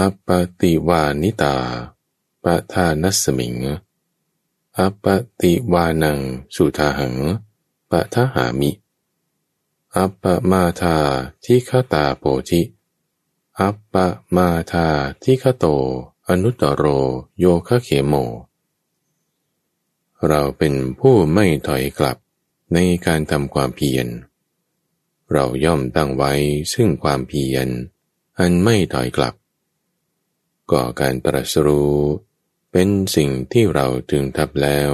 อัปปติวานิตาปะทานัสมิง อัปปติวานังสุทาหังปะทหามิ อัปปมาธาทิคตาโปธิอัปปมาธาทิคโต อนุตตโรโยคะเขโม เราเป็นผู้ไม่ถอยกลับในการทำความเพียร เราย่อมตั้งไว้ซึ่งความเพียร อันไม่ถอยกลับ ก่อการตรัสรู้เป็นสิ่งที่เราถึงทับแล้ว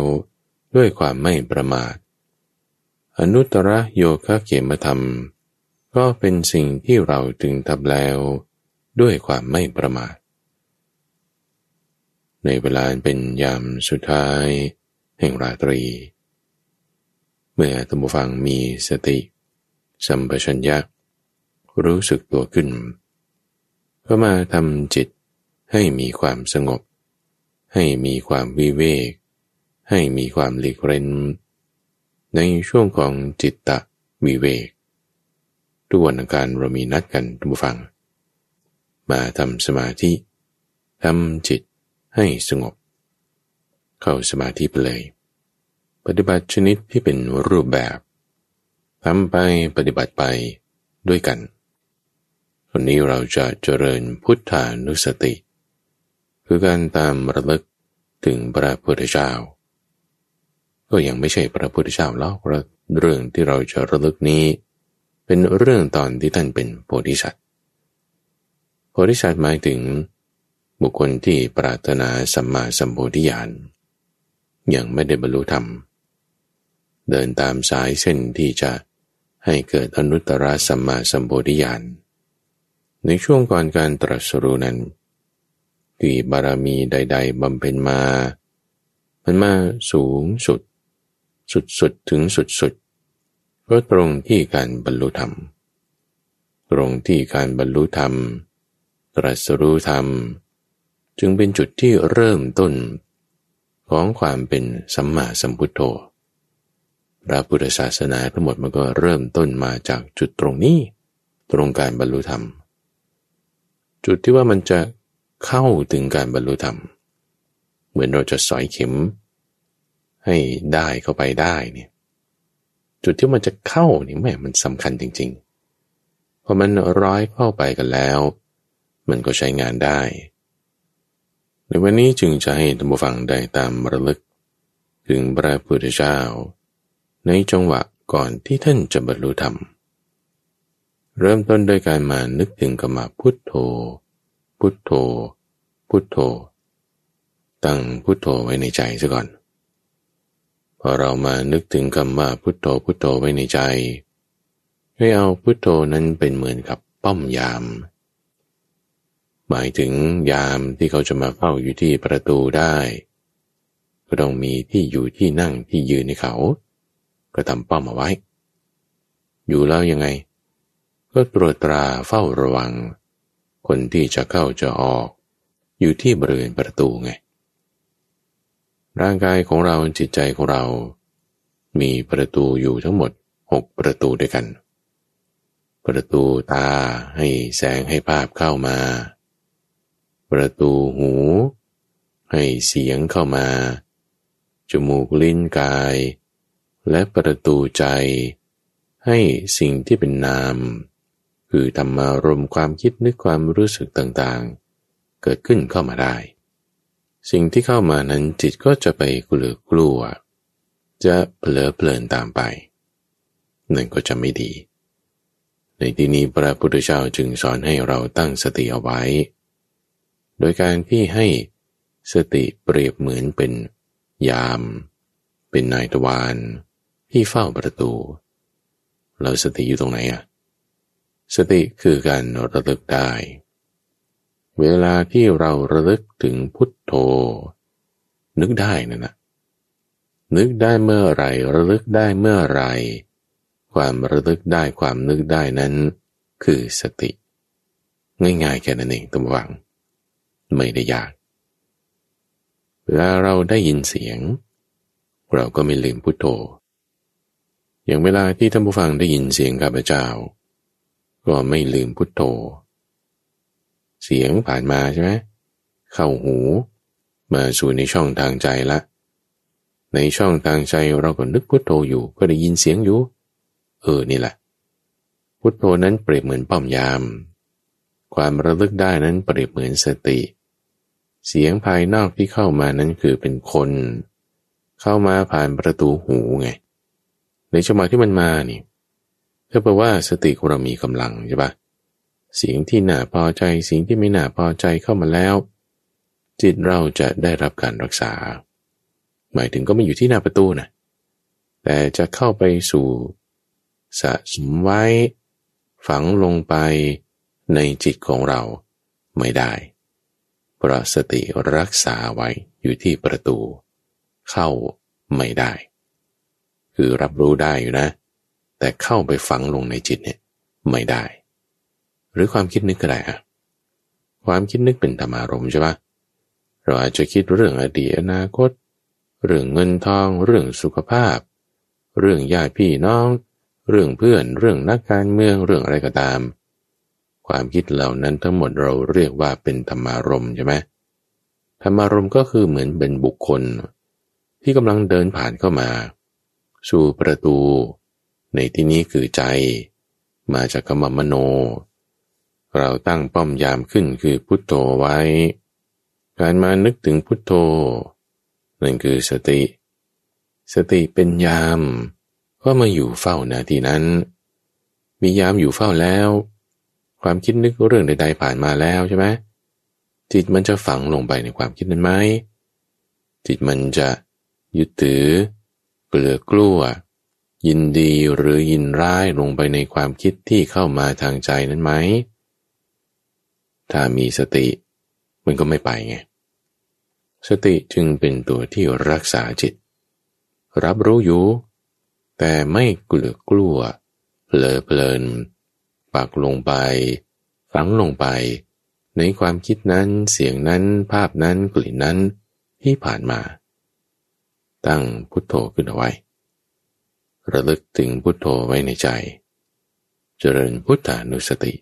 ด้วยความไม่ประมาท อนุตตรโยคะเขมธรรม ก็เป็นสิ่งที่เราถึงทับแล้ว ด้วยความไม่ประมาท ในเวลาเป็นยามสุดท้าย แห่งราตรี เมื่อธรรมฟังมีสติ สัมปชัญญะรู้สึกตัวขึ้น ก็มาทำจิต ให้มีความสงบ ให้มีความวิเวก ให้มีความหลีกเร้นในช่วงของจิตตะวิเวก ทุกวันอังการเรามีนัดกันทุกฟัง มาทำสมาธิทำจิตให้สงบ เข้าสมาธิไปเลย ปฏิบัติชนิดที่เป็นรูปแบบทำไปปฏิบัติไปด้วยกันวันนี้เราจะเจริญพุทธานุสติ คือการตามระลึกถึงพระพุทธเจ้า ก็ยังไม่ใช่พระพุทธเจ้าแล้วเรื่องที่เราจะระลึกนี้ เป็นเรื่องตอนที่ท่านเป็นโพธิสัตว์โพธิสัตว์หมายถึง บุคคลที่ปรารถนาสัมมาสัมโพธิญาณยังไม่ได้บรรลุธรรม เดินตามสายเส้นที่จะให้เกิดอนุตตรสัมมาสัมโพธิญาณในช่วงก่อนการตรัสรู้นั้น ที่บารมีใด ๆบำเพ็ญมา มันมาสูงสุด สุดๆถึงสุดๆก็ตรงที่การบรรลุธรรม ตรงที่การบรรลุธรรม ตรัสรู้ธรรม จึงเป็นจุดที่เริ่มต้น ของความเป็นสัมมาสัมพุทโธพระพุทธศาสนาทั้งหมดมันก็เริ่มต้นมาจากจุดตรงนี้ ตรงการบรรลุธรรม จุดที่ว่ามันจะ เข้าถึงการบรรลุธรรม เหมือนเราจะสอยเข็ม ให้ได้เข้าไปได้เนี่ยจุดที่มันจะเข้านี่แม่มันสำคัญจริงๆพอมันร้อยเข้าไปกันแล้ว มันก็ใช้งานได้ ในวันนี้จึงจะให้ท่านผู้ฟังได้ตามระลึก ถึงพระพุทธเจ้า ในจังหวะก่อนที่ท่านจะบรรลุธรรม เริ่มต้นโดยการมานึกถึงกรรมพุทโธ พุทโธ พุทโธ ตั้งพุทโธไว้ในใจซะก่อน พอเรามานึกถึงคำว่าพุทโธพุทโธไว้ในใจ ให้เอาพุทโธนั้นเป็นเหมือนกับป้อมยาม หมายถึงยามที่เขาจะมาเฝ้าอยู่ที่ประตูได้ ก็ต้องมีที่อยู่ที่นั่งที่ยืนในเขา ก็ทำป้อมเอาไว้ อยู่แล้วยังไง ก็ตรวจตราเฝ้าระวัง คนที่จะเข้าจะออก อยู่ที่บริเวณประตูไง ร่างกายของเราจิตใจของเรา มีประตูอยู่ทั้งหมดหกประตูด้วยกัน ประตูตาให้แสงให้ภาพเข้ามา ประตูหู ให้เสียงเข้ามา จมูกลิ้นกาย และประตูใจ ให้สิ่งที่เป็นนาม คือธรรมารมความคิดนึกความรู้สึกต่างๆ เกิดขึ้นเข้ามาได้ สิ่งที่เข้ามานั้นจิตก็จะไปกลือกลัว จะเผลอเพลินตามไป นั่นก็จะไม่ดี ในที่นี้พระพุทธเจ้าจึงสอนให้เราตั้งสติเอาไว้ โดยการที่ให้สติเปรียบเหมือนเป็นยาม เป็นนายทวารที่เฝ้าประตู เราสติอยู่ตรงไหนอะ สติคือการระลึกได้ เวลาที่เราระลึกถึงพุทโธ นึกได้นะนะนึกได้เมื่อไรระลึกได้เมื่อไร ความระลึกได้ความนึกได้นั้น คือสติ ง่ายๆแค่นั้นเองตัวหวัง ไม่ได้ยากเวลาเราได้ยินเสียง เราก็ไม่ลืมพุทโธ อย่างเวลาที่ท่านผู้ฟังได้ยินเสียงข้าพเจ้า ก็ไม่ลืมพุทโธ เสียงผ่านมาใช่ไหมเข้าหู มาสู่ในช่องทางใจละ ในช่องทางใจเราก็นึกพุทโธอยู่ ก็ได้ยินเสียงอยู่ เออนี่แหละ พุทโธนั้นเปรียบเหมือนป้อมยาม ความระลึกได้นั้นเปรียบเหมือนสติ เสียงภายนอกที่เข้ามานั้นคือเป็นคน เข้ามาผ่านประตูหูไง ในจังหวะที่มันมานี่ ก็แปลว่าสติของเรามีกำลังใช่ปะเสียงที่น่าพอใจสิ่งที่ไม่น่าพอใจเข้ามาแล้ว จิตเราจะได้รับการรักษา หมายถึงก็ไม่อยู่ที่หน้าประตูนะแต่จะเข้าไปสู่ สะสมไว้ ฝังลงไปในจิตของเราไม่ได้เพราะสติรักษาไว้อยู่ที่ประตู เข้าไม่ได้ คือรับรู้ได้อยู่นะ แต่เข้าไปฝังลงในจิตเนี่ยไม่ได้ หรือความคิดนึกก็ได้อะความคิดนึกเป็นธรรมารมใช่ปะเราอาจจะคิดเรื่องอดีตอนาคต เรื่องเงินทอง เรื่องสุขภาพ เรื่องญาติพี่น้อง เรื่องเพื่อน เรื่องนักการเมืองเรื่องอะไรก็ตาม ความคิดเหล่านั้นทั้งหมดเราเรียกว่าเป็นธรรมารมใช่ไหมธรรมารมก็คือเหมือนเป็นบุคคล ที่กำลังเดินผ่านเข้ามา สู่ประตู ในที่นี้คือใจ มาจากคำมโน เราตั้งป้อมยามขึ้นคือพุทโธไว้ การมานึกถึงพุทโธ นั่นคือสติ สติเป็นยาม ก็มาอยู่เฝ้านาทีนั้น มียามอยู่เฝ้าแล้ว ความคิดนึกเรื่องใด ๆ ผ่านมาแล้วใช่ไหมจิตมันจะฝังลงไปในความคิดนั้นไหมจิตมันจะยึดถือเกลือกลัว ยินดีหรือยินร้ายลงไปในความคิดที่เข้ามาทางใจนั้นไหม ถ้ามีสติ มันก็ไม่ไปไง สติจึงเป็นตัวที่รักษาจิต รับรู้อยู่ แต่ไม่กลือกลัวเลอเพลิน ปักลงไป ฝังลงไป ในความคิดนั้นเสียงนั้นภาพนั้นกลิ่นนั้นที่ผ่านมา ตั้งพุทโธขึ้นเอาไว้ ระลึกถึงพุทโธไว้ในใจ เจริญพุทธานุสติ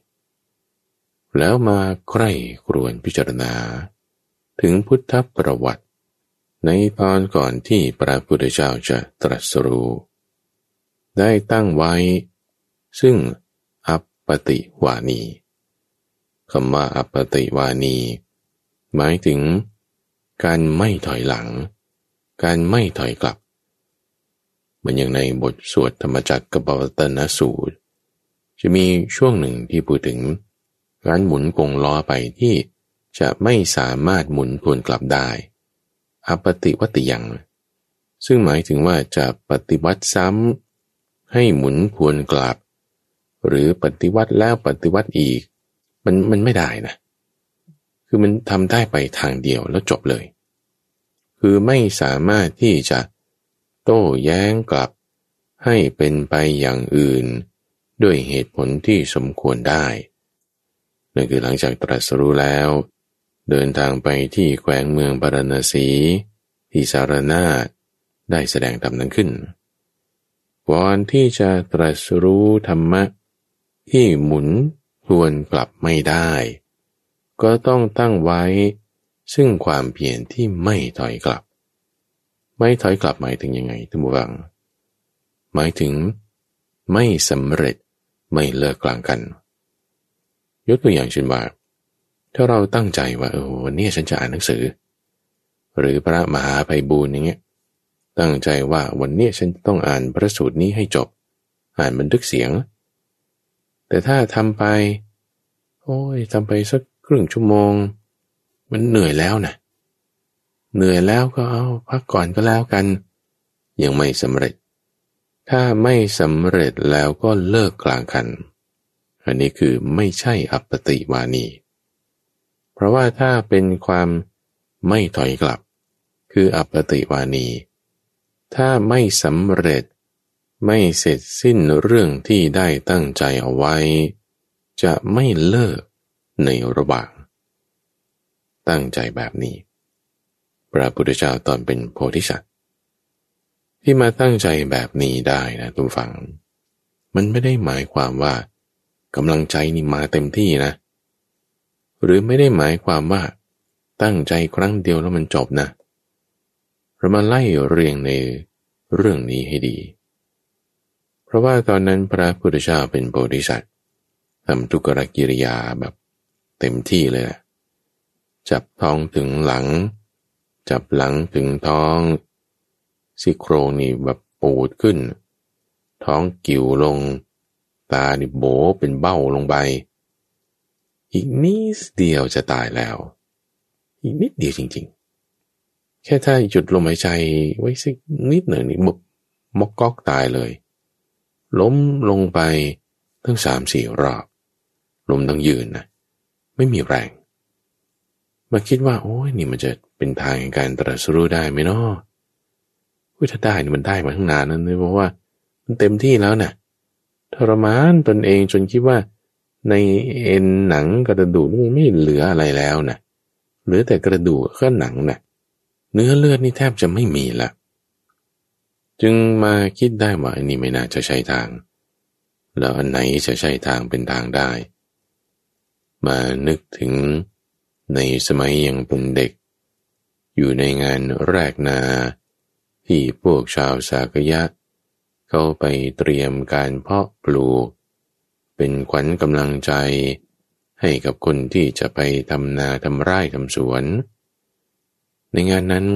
แล้วมาใคร่ครวนพิจารณา ถึงพุทธประวัติ ในตอนก่อนที่พระพุทธเจ้าจะตรัสรู้ ได้ตั้งไว้ ซึ่งอัปปติวานีคำว่าอัปปติวานี หมายถึง การไม่ถอยหลัง การไม่ถอยกลับ เหมือนอย่างในบทสวดธรรมจักรกับปวัตนสูตร จะมีช่วงหนึ่งที่พูดถึงการหมุนกงล้อไปที่จะไม่สามารถหมุนทวนกลับได้ อปฏิวัติยัง ซึ่งหมายถึงว่าจะปฏิวัติซ้ำให้หมุนทวนกลับ หรือปฏิวัติแล้วปฏิวัติอีก มันมันไม่ได้นะ คือมันทำได้ไปทางเดียวแล้วจบเลย คือไม่สามารถที่จะ โต้แย้งกลับ ให้เป็นไปอย่างอื่น ด้วยเหตุผลที่สมควรได้นั่นคือหลังจากตรัสรู้แล้ว เดินทางไปที่แขวงเมืองปารณสีที่สารนาได้แสดงธรรมนั้นขึ้นก่อนที่จะตรัสรู้ธรรมะ ที่หมุนทวนกลับไม่ได้ ก็ต้องตั้งไว้ ซึ่งความเพียรที่ไม่ถอยกลับ ไม่ถอยกลับหมายถึงยังไงท่านผู้ฟัง หมายถึง ไม่สำเร็จไม่เลิกกลางกัน ยกตัวอย่างเช่นว่า ถ้าเราตั้งใจว่าเออวันนี้ฉันจะอ่านหนังสือ หรือพระมหาภัยบูรณ์อย่างเงี้ยตั้งใจว่าวันนี้ฉันต้องอ่านพระสูตรนี้ให้จบ อ่านบันทึกเสียง แต่ถ้าทำไป โอ้ยทำไปสักครึ่งชั่วโมง มันเหนื่อยแล้วนะ เหนื่อยแล้วก็เอาพักก่อนก็แล้วกัน ยังไม่สำเร็จ ถ้าไม่สำเร็จแล้วก็เลิกกลางคัน อันนี้คือไม่ใช่อัปปติวานี เพราะว่าถ้าเป็นความไม่ถอยกลับ คืออัปปติวานี ถ้าไม่สำเร็จ ไม่เสร็จสิ้นเรื่องที่ได้ตั้งใจเอาไว้ จะไม่เลิกในระหว่าง ตั้งใจแบบนี้ พระพุทธเจ้าตอนเป็นโพธิสัตว์ที่มาตั้งใจแบบนี้ได้นะทุกฝัง มันไม่ได้หมายความว่ากำลังใจนี่มาเต็มที่นะ หรือไม่ได้หมายความว่า ตั้งใจครั้งเดียวแล้วมันจบนะ เรามาไล่เรียงในเรื่องนี้ให้ดี เพราะว่าตอนนั้นพระพุทธเจ้าเป็นโพธิสัตว์ทำทุกรกิริยาแบบเต็มที่เลยะจับท้องถึงหลัง จับหลังถึงท้องซี่โครงนี่แบบปูดขึ้น ท้องกิ่วลง ตานี่โบเป็นเบ้าลงไป อีกนิดเดียวจะตายแล้ว อีกนิดเดียวจริง ๆ แค่ถ้าหยุดลมหายใจไว้สักนิดหนึ่งนี่มุบมกก๊อกตายเลย ล้มลงไปตั้งสามสี่รอบลมต้องยืนนะไม่มีแรง มาคิดว่า โอ้ยนี่มันจะ เป็นทางในการตรัสรู้ได้ไหมเนาะวิถ้าได้นี่มันได้มาทั้งนานนั้นเลยเพราะว่า มันเต็มที่แล้วนะ่ะทรมานตนเองจนคิดว่าในเอ็นหนังกระดูกมันไม่เหลืออะไรแล้วนะ่ะเหลือแต่กระดูกก็หนังนะ่ะเนื้อเลือดนี่แทบจะไม่มีละจึงมาคิดได้ว่าอันนี้ไม่น่าจะใช่ทาง แล้วอันไหนจะใช่ทางเป็นทางได้ มานึกถึงในสมัยยังเป็นเด็ก อยู่ในงานแรกนา ที่พวกชาวสากยะ เข้าไปเตรียมการเพาะปลูก เป็นขวัญกำลังใจ ให้กับคนที่จะไปทำนาทำไร่ทำสวน ในงานนั้น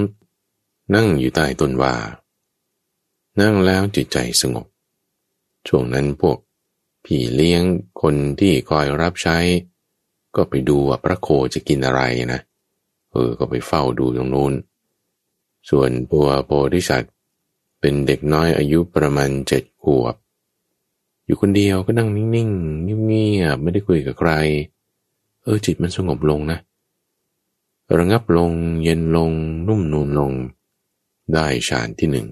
นั่งอยู่ใต้ต้นว่า นั่งแล้วจิตใจสงบ ช่วงนั้นพวกพี่เลี้ยงคนที่คอยรับใช้ ก็ไปดูว่าพระโคจะกินอะไรนะเเออก็ไปเฝ้าดูตรงนู้น ส่วนปัวโพธิสัตว์เป็นเด็กน้อยอายุประมาณเจ็ดขวบ อยู่คนเดียวก็นั่งนิ่งๆเงียบๆไม่ได้คุยกับใคร เออจิตมันสงบลงนะ ระงับลงเย็นลงนุ่มนูนลง ได้ฌานที่หนึ่ง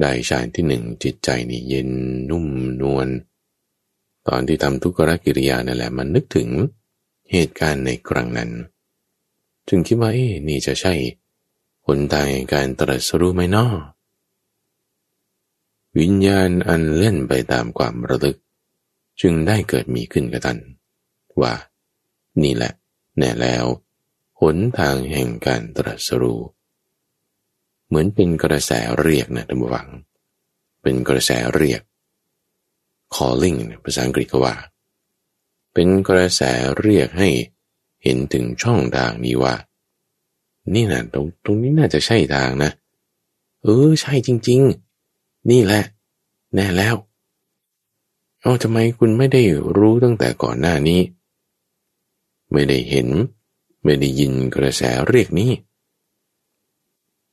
ได้ฌานที่หนึ่งจิตใจนี่เย็นนุ่มนวลตอนที่ทำทุกขกิริยานั่นแหละมันนึกถึงเหตุการณ์ในครั้งนั้น จึงคิดว่าเอ๊นี่จะใช่หนทางการตรัสรู้ไหมนาะวิญญาณอันเล่นไปตามความระลึก จึงได้เกิดมีขึ้นกับท่านว่า นี่แหละ แน่แล้วหนทางแห่งการตรัสรู้ เหมือนเป็นกระแสเรียกนะท่านผู้ฟัง เป็นกระแสเรียก calling ภาษาอังกฤษก็ว่า เป็นกระแสเรียกให้ เห็นถึงช่องทางนี้ว่า นี่นะตรงตรงนี้น่าจะใช่ทางนะ เออ ใช่จริง ๆ นี่แหละ แน่แล้วเอาทำไมคุณไม่ได้รู้ตั้งแต่ก่อนหน้านี้ ไม่ได้เห็น ไม่ได้ยินกระแสเรียกนี้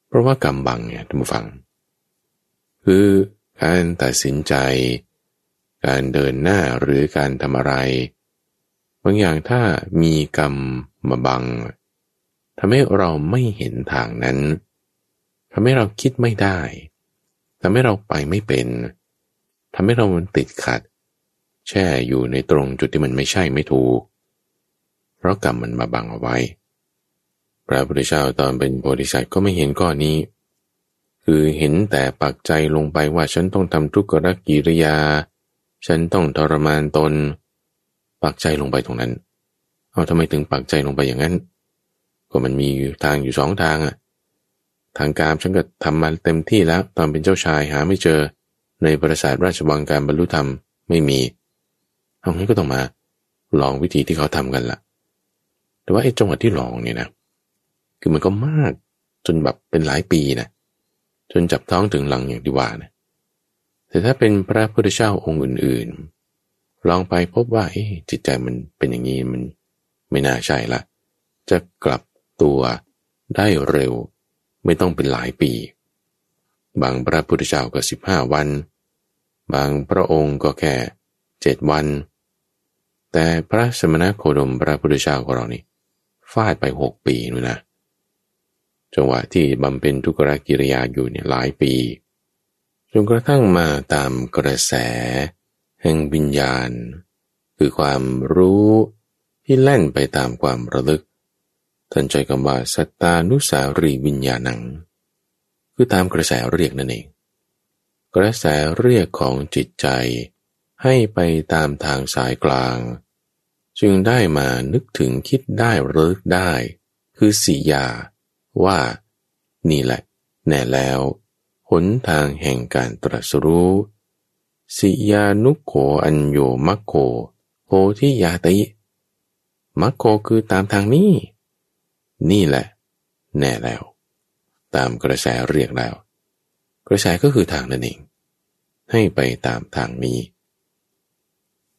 เพราะว่ากำบังเนี่ยท่านผู้ฟัง คือการตัดสินใจ การเดินหน้าหรือการทำอะไร บางอย่างถ้ามีกรรมมาบังทำให้เราไม่เห็นทางนั้นทำให้เราคิดไม่ได้ทำให้เราไปไม่เป็นทำให้เรามันติดขัด แช่อยู่ในตรงจุดที่มันไม่ใช่ไม่ถูก เพราะกรรมมันมาบังเอาไว้ พระพุทธเจ้าตอนเป็นโพธิสัตว์ก็ไม่เห็นก้อนนี้ คือเห็นแต่ปักใจลงไปว่าฉันต้องทำทุกขกิริยา ฉันต้องทรมานตน ปักใจลงไปตรงนั้น เอาทำไมถึงปักใจลงไปอย่างนั้น ก็มันมีทางอยู่สองทางอะทางการฉันก็ทำมาเต็มที่แล้วตอนเป็นเจ้าชายหาไม่เจอ ในปราสาทราชวังการบรรลุธรรมไม่มี เอางั้นก็ต้องมา ลองวิธีที่เขาทำกันละ่ะ แต่ว่าไอ้จังหวะที่ลองเนี่ยนะ คือมันก็มากจนแบบเป็นหลายปีนะ จนจับท้องถึงหลังอย่างที่ว่านะแต่ถ้าเป็นพระพุทธเจ้าองค์อื่นๆ ลองไปพบว่าจิตใจมันเป็นอย่างนี้มันไม่น่าใช่ละ จะกลับตัวได้เร็ว ไม่ต้องเป็นหลายปี บางพระพุทธเจ้าก็สิบห้าวัน บางพระองค์ก็แค่เจ็ดวัน แต่พระสมณโคดมพระพุทธเจ้าของเรานี่ฟาดไปหกปีนู่นนะจังหวะที่บำเพ็ญทุกรกิริยาอยู่เนี่ยหลายปีจนกระทั่งมาตามกระแส แห่งวิญญาณ คือความรู้ที่แล่นไปตามความระลึกท่านใจคำว่าสัตตานุสารีวิญญาณัง คือตามกระแสเรียกนั่นเอง กระแสเรียกของจิตใจ ให้ไปตามทางสายกลาง จึงได้มานึกถึงคิดได้เลิกได้ คือสิยา ว่า นี่แหละ แน่แล้ว หนทางแห่งการตรัสรู้ สิยานุโขอัญโยมัคโคโพธิยาติ มัคโคคือตามทางนี้ นี่แหละ แน่แล้ว ตามกระแสเรียกแล้ว กระแสก็คือทางนั่นเอง ให้ไปตามทางนี้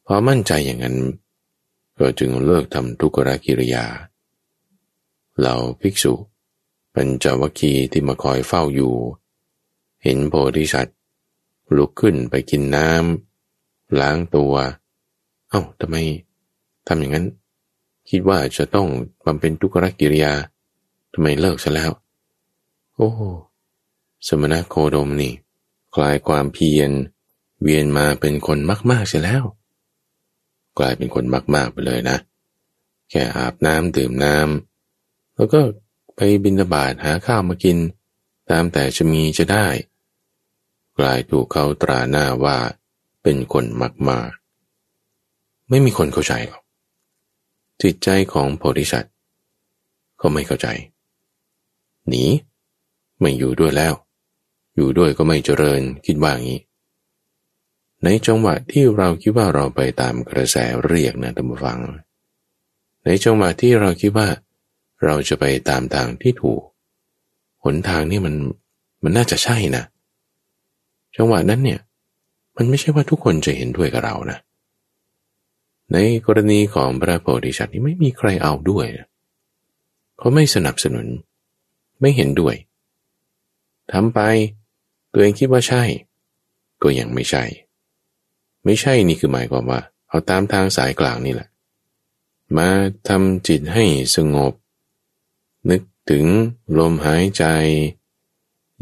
พอมั่นใจอย่างนั้น ก็จึงเลิกทำทุกรกิริยา เหล่าภิกษุปัญจวัคคีย์ที่มาคอยเฝ้าอยู่ เห็นโพธิสัตว ลุกขึ้นไปกินน้ำล้างตัว เอา้าทำไมทำอย่างนั้น คิดว่าจะต้องบำเพ็ญทุกรกิริยาทำไมเลิกซะแล้ว โอ้ สมณะโคดมนี่ คลายความเพียร เวียนมาเป็นคนมากๆเสียแล้ว กลายเป็นคนมากๆไปเลยนะ แค่อาบน้ำดื่มน้ำแล้วก็ไปบินบาตหาข้าวมากิน ตามแต่จะมีจะได้ กลายถูกเขาตราหน้าว่าเป็นคนมากๆไม่มีคนเข้าใจหรอก จิตใจของโพธิสัตว์เขาไม่เข้าใจ หนี ไม่อยู่ด้วยแล้ว อยู่ด้วยก็ไม่เจริญคิดว่างี้ ในจังหวะที่เราคิดว่าเราไปตามกระแสเรียกนะท่านผู้ฟัง ในจังหวะที่เราคิดว่า เราจะไปตามทางที่ถูก หนทางนี่มันมันน่าจะใช่นะ จังหวะนั้นเนี่ย มันไม่ใช่ว่าทุกคนจะเห็นด้วยกับเรานะ ในกรณีของพระโพธิสัตว์นี่ไม่มีใครเอาด้วยเขาไม่สนับสนุน ไม่เห็นด้วยทำไป ตัวเองคิดว่าใช่ ก็ยังไม่ใช่ ไม่ใช่นี่คือหมายความว่า เอาตามทางสายกลางนี่แหละ มาทำจิตให้สงบ นึกถึงลมหายใจ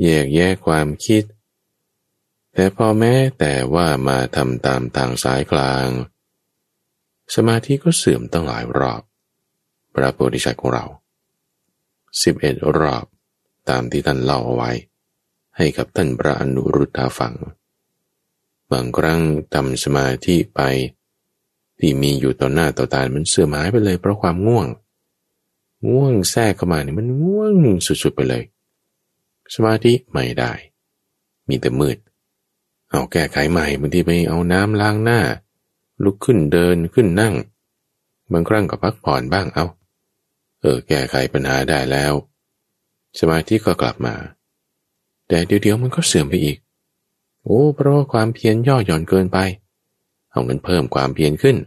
แยกแยกความคิด แต่พอแม้แต่ว่ามาทำตามทางสายกลาง สมาธิก็เสื่อมตั้งหลายรอบ พระโพธิสัตว์ของเราสิบเอ็ดรอบตามที่ท่านเล่าเอาไว้ ให้กับท่านพระอนุรุทธาฟัง บางครั้งทำสมาธิไป ที่มีอยู่ต่อหน้าต่อตามันเสื่อมหายไปเลยเพราะความง่วง ง่วงแทรกเข้ามาเนี่ยมันง่วงสุดๆไปเลย สมาธิไม่ได้ มีแต่มืด เอาแก้ไขใหม่บางทีไปเอาน้ำล้างหน้า ลุกขึ้นเดินขึ้นนั่ง บางครั้งก็พักผ่อนบ้างเอาเออแก้ไขปัญหาได้แล้ว สมาธิก็กลับมา แต่เดี๋ยวๆมันก็เสื่อมไปอีก โอ้เพราะว่าความเพียรย่อหย่อนเกินไป เอาเงินเพิ่มความเพียรขึ้น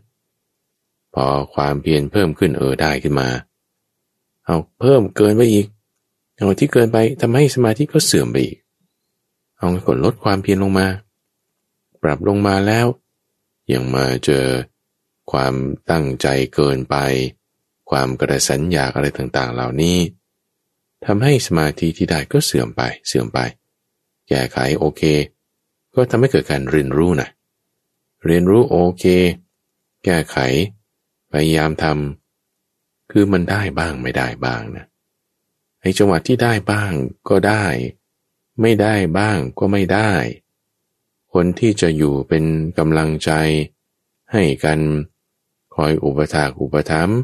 พอความเพียรเพิ่มขึ้นเออได้ขึ้นมา เอาเพิ่มเกินไปอีกเอาที่เกินไปทำให้สมาธิก็เสื่อมไปอีก เอากดลดความเพียรลงมา ปรับลงมาแล้ว ยังมาเจอความตั้งใจเกินไป ความกระสันอยากอะไรต่างๆ เหล่านี้ทำให้สมาธิที่ได้ก็เสื่อมไปเสื่อมไป แก้ไขโอเค ก็ทำให้เกิดการเรียนรู้นะเรียนรู้โอเค แก้ไข พยายามทำคือมันได้บ้างไม่ได้บ้างนะไอ้จังหวะที่ได้บ้างก็ได้ ไม่ได้บ้างก็ไม่ได้ คนที่จะอยู่เป็นกำลังใจ ให้กันคอยอุปถากอุปถัมภ์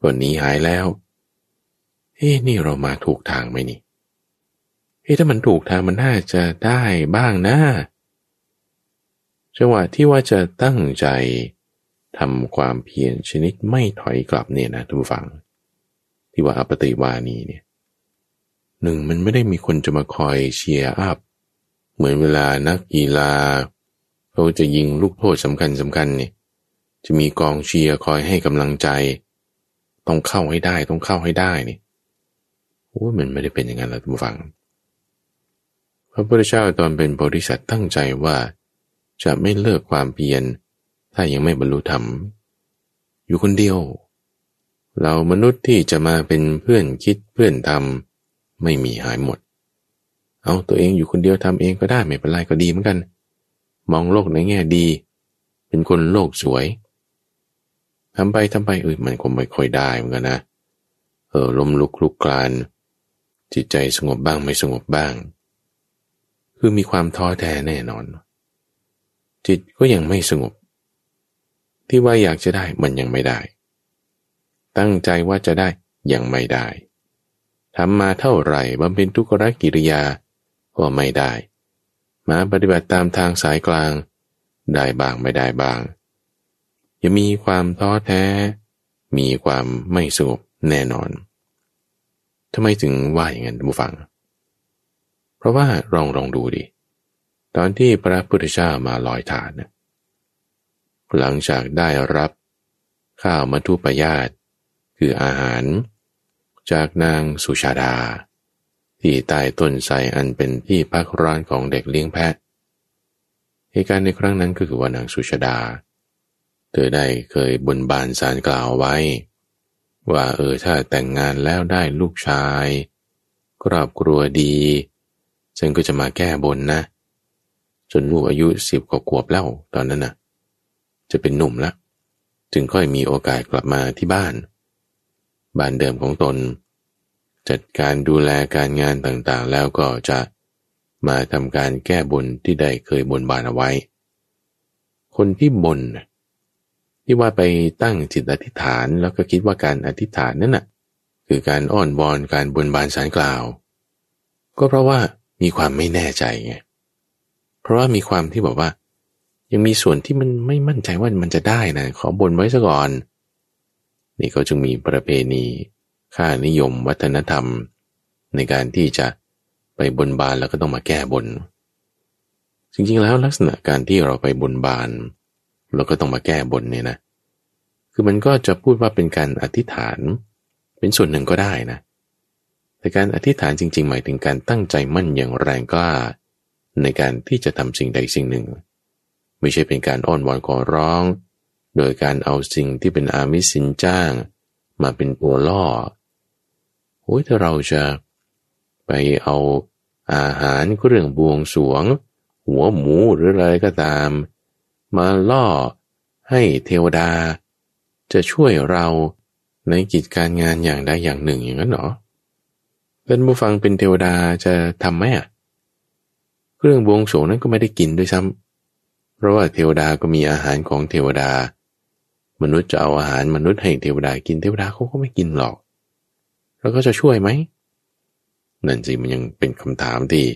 ก็หนีหายแล้วเฮ้นี่เรามาถูกทางไหมนี่เฮ้ถ้ามันถูกทางมันน่าจะได้บ้างนะจังหวะที่ว่าจะตั้งใจทำความเพียรชนิดไม่ถอยกลับเนี่ยนะท่านผู้ฟัง ที่ว่าอปฺปฏิวาณีเนี่ยหนึ่งมันไม่ได้มีคนจะมาคอย cheer up เหมือนเวลานักกีฬาเขาจะยิงลูกโทษสำคัญสำคัญเนี่ยจะมีกองเชียร์คอยให้กำลังใจ ต้องเข้าให้ได้ต้องเข้าให้ได้นี่โอ้มันไม่ได้เป็นอย่างนั้นหรอกท่านผู้ฟัง พระพุทธเจ้าตอนเป็นโพธิสัตว์ตั้งใจว่า จะไม่เลิกความเพียรถ้ายังไม่บรรลุธรรม อยู่คนเดียว เรามนุษย์ที่จะมาเป็นเพื่อนคิดเพื่อนทำไม่มีหายหมด เอาตัวเองอยู่คนเดียวทำเองก็ได้ไม่เป็นไรก็ดีเหมือนกัน มองโลกในแง่ดี เป็นคนโลกสวยทำไปทำไปเออมันคงไม่ค่อยได้เหมือนกันนะ เออล้มลุกลุกกลาน จิตใจสงบบ้างไม่สงบบ้าง คือมีความท้อแท้แน่นอน จิตก็ยังไม่สงบ ที่ว่าอยากจะได้มันยังไม่ได้ ตั้งใจว่าจะได้ยังไม่ได้ทำมาเท่าไหร่บำเพ็ญทุกรกิริยา ก็ไม่ได้ มาปฏิบัติตามทางสายกลาง ได้บ้างไม่ได้บ้างจะมีความท้อแท้ มีความไม่สงบแน่นอนทำไมถึงว่าอย่างนั้นบุฟัง เพราะว่าลองลองดูดิ ตอนที่พระพุทธเจ้ามาลอยฐานนะหลังจากได้รับข้าวมัทุปยาตคืออาหาร จากนางสุชาดา ที่ใต้ต้นไทรอันเป็นที่พักร้อนของเด็กเลี้ยงแพะเหตุการณ์ในครั้งนั้นก็คือว่านางสุชาดา เธอได้เคยบนบานสารกล่าวไว้ ว่าเออถ้าแต่งงานแล้วได้ลูกชาย ครอบครัวดีฉันก็จะมาแก้บนนะ จนลูกอายุสิบกว่าขวบแล้วตอนนั้นนะ่ะ จะเป็นหนุ่มล้วจึงค่อยมีโอกาสกลับมาที่บ้าน บ้านเดิมของตน จัดการดูแลการงานต่างๆ แล้วก็จะมาทำการแก้บนที่ได้เคยบนบานเอาไว้ คนที่บนที่ว่าไปตั้งจิตอธิษฐานแล้วก็คิดว่าการอธิษฐานนั่นน่ะคือการอ้อนวอนการบนบานสารกล่าว ก็เพราะว่ามีความไม่แน่ใจไงเพราะว่ามีความที่บอกว่า ยังมีส่วนที่มันไม่มั่นใจว่ามันจะได้นะขอบนไว้ซะก่อน นี่เขาจึงมีประเพณี ค่านิยมวัฒนธรรม ในการที่จะไปบนบานแล้วก็ต้องมาแก้บน จริงๆแล้วลักษณะการที่เราไปบนบานเราก็ต้องมาแก้บนเนี่ยนะ คือมันก็จะพูดว่าเป็นการอธิษฐาน เป็นส่วนหนึ่งก็ได้นะ แต่การอธิษฐานจริง ๆ หมายถึงการตั้งใจมั่นอย่างแรงกล้า ในการที่จะทำสิ่งใดสิ่งหนึ่ง ไม่ใช่เป็นการอ้อนวอนขอร้อง โดยการเอาสิ่งที่เป็นอามิสินจ้าง มาเป็นตัวล่อ อ้ยถ้าเราจะไปเอาอาหารเครื่องบวงสวง หัวหมูหรืออะไรก็ตาม มาล่อให้เทวดา จะช่วยเราในกิจการงานอย่างใดอย่างหนึ่งอย่างนั้นหรอเป็นผู้ฟังเป็นเทวดาจะทำไหมอะเครื่องบวงสวงนั้นก็ไม่ได้กินด้วยซ้ำเพราะว่าเทวดาก็มีอาหารของเทวดา มนุษย์จะเอาอาหารมนุษย์ให้เทวดากินเทวดาเขาก็ไม่กินหรอก แล้วก็จะช่วยไหมนั่นสิมันยังเป็นคำถามที่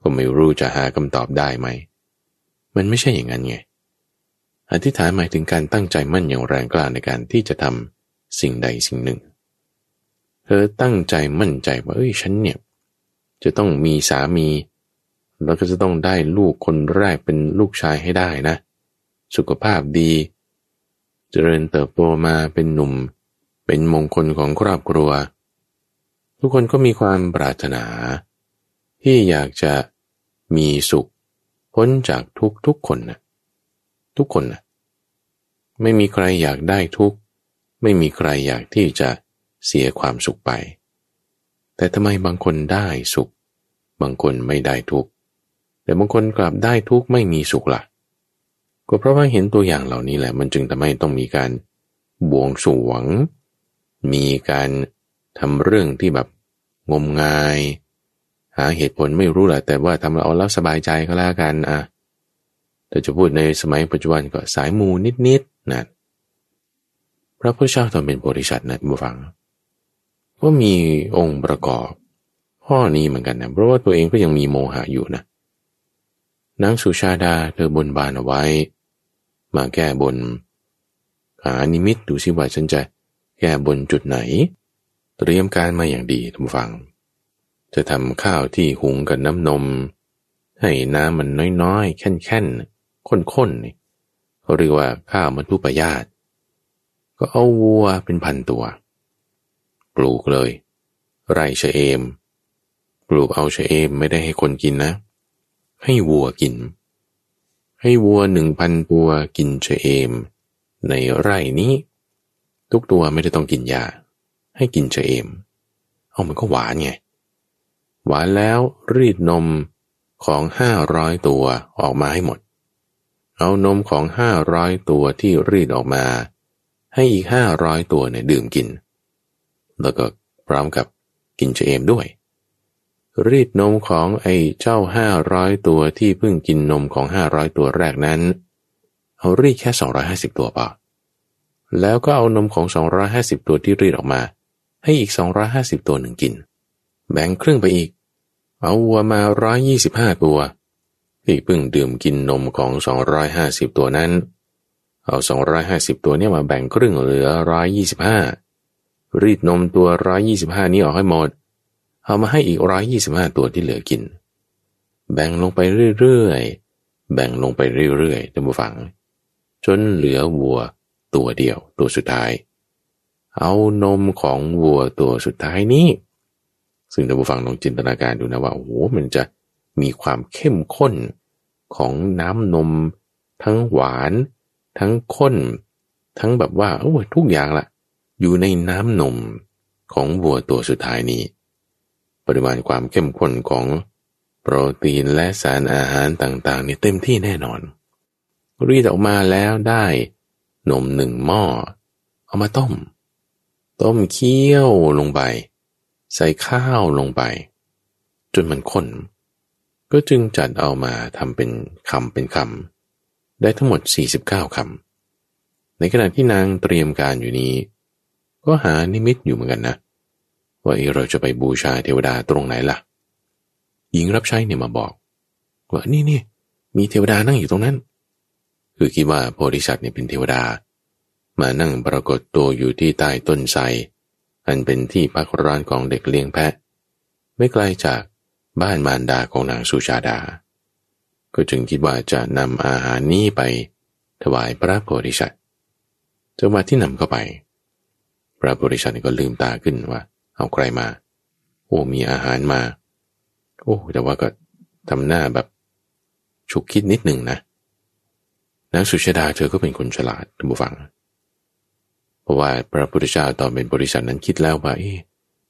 ก็ไม่รู้จะหาคำตอบได้ไหม มันไม่ใช่อย่างนั้นไง อธิษฐานหมายถึงการตั้งใจมั่นอย่างแรงกล้าในการที่จะทำสิ่งใดสิ่งหนึ่ง เธอตั้งใจมั่นใจว่าเอ้ยฉันเนี่ยจะต้องมีสามี แล้วก็จะต้องได้ลูกคนแรกเป็นลูกชายให้ได้นะ สุขภาพดี เจริญเติบโตมาเป็นหนุ่ม เป็นมงคลของครอบครัว ทุกคนก็มีความปรารถนา ที่อยากจะมีสุข พ้นจากทุกทุกคนนะทุกคนนะไม่มีใครอยากได้ทุกไม่มีใครอยากที่จะเสียความสุขไป แต่ทำไมบางคนได้สุข บางคนไม่ได้ทุกแต่บางคนกลับได้ทุกไม่มีสุขละ่ะ ก็เพราะว่าเห็นตัวอย่างเหล่านี้แหละ มันจึงทำให้ต้องมีการบวงสวง มีการ ทำเรื่องที่แบบงมงาย หาเหตุผลไม่รู้แหละแต่ว่าทำเอาแล้วสบายใจก็แล้วกันอะแต่จะพูดในสมัยปัจจุบันก็สายมูนิดๆนะพระพุทธเจ้าตอนเป็นบริษัทนะบูฟัง ก็มีองค์ประกอบ ข้อนี้เหมือนกันนะเพราะว่าตัวเองก็ยังมีโมหะอยู่นะนางสุชาดาเธอบนบานเอาไว้ มาแก้บน หานิมิตดูสิว่าฉันจะแก้บนจุดไหน เตรียมการมาอย่างดีทุกฝัง จะทำข้าวที่หุงกับน้ำนม ให้น้ำมันน้อยๆ แค่นๆข้นๆเขาเรียกว่าข้าวมัทุปยาตก็เอาวัวเป็นพันตัว ปลูกเลย ไรเชเอม ปลูกเอาเชเอมไม่ได้ให้คนกินนะ ให้วัวกิน ให้วัวหนึ่งพันตัวกินเชเอม ในไร่นี้ ทุกตัวไม่ได้ต้องกินยา ให้กินเชเอม เอามันก็หวานไง หวานแล้วรีดนมของห้าร้อยตัวออกมาให้หมด เอานมของห้าร้อยตัวที่รีดออกมา ให้อีกห้าร้อยตัวเนี่ยดื่มกิน แล้วก็พร้อมกับกินเชเอมด้วย รีดนมของไอ้เจ้าห้าร้อยตัวที่เพิ่งกินนมของห้าร้อยตัวแรกนั้น เอารีดแค่250ตัวเปล่าแล้วก็เอานมของ 250 ตัวที่รีดออกมา ให้อีก 250 ตัวหนึ่งกิน แบ่งครึ่งไปอีก เอาวัวมา 125 ตัว ที่เพิ่งดื่มกินนมของ 250 ตัวนั้น เอา 250 ตัวนี้มาแบ่งครึ่งเหลือ 125 รีดนมตัว 125 นี้ออกให้หมด เอามาให้อีก 125 ตัวที่เหลือกิน แบ่งลงไปเรื่อยๆ แบ่งลงไปเรื่อยๆท่านผู้ฟัง จนเหลือวัวตัวเดียวตัวสุดท้าย เอานมของวัวตัวสุดท้ายนี้ ซึ่งท่านผู้ฟังลองจินตนาการดูนะว่าโอ้โหมันจะมีความเข้มข้นของน้ำนม ทั้งหวาน ทั้งข้น ทั้งแบบว่าโอ้ทุกอย่างละอยู่ในน้ำนมของวัวตัวสุดท้ายนี้ ปริมาณความเข้มข้นของโปรตีนและสารอาหารต่างๆนี่เต็มที่แน่นอน รีดออกมาแล้วได้ นมหนึ่งหม้อ เอามาต้ม ต้มเคี่ยวลงไป ใส่ข้าวลงไป จนมันข้น ก็จึงจัดเอามาทำเป็นคำเป็นคำได้ทั้งหมด 49คำในขณะที่นางเตรียมการอยู่นี้ ก็หานิมิตอยู่เหมือนกันนะ ว่าเราจะไปบูชาเทวดาตรงไหนล่ะ หญิงรับใช้เนี่ยมาบอก ว่านี่นี่มีเทวดานั่งอยู่ตรงนั้น คือคิดว่าโพธิสัตว์เนี่ยเป็นเทวดา มานั่งปรากฏตัวอยู่ที่ใต้ต้นไทรอันเป็นที่พักร้านของเด็กเลี้ยงแพะ ไม่ไกลจากบ้านมารดาของนางสุชาดา ก็จึงคิดว่าจะนำอาหารนี้ไปถวายพระโพธิสัตว์จังหวะที่นำเข้าไป พระโพธิสัตว์ก็ลืมตาขึ้นว่า เอาใครมา โอ้มีอาหารมา โอ้แต่ว่าก็ทำหน้าแบบฉุกคิดนิดหนึ่งนะนางสุชาดาเธอก็เป็นคนฉลาดท่านผู้ฟังเพราะว่าพระพุทธเจ้าตอนเป็นบริษัทนั้นคิดแล้วว่า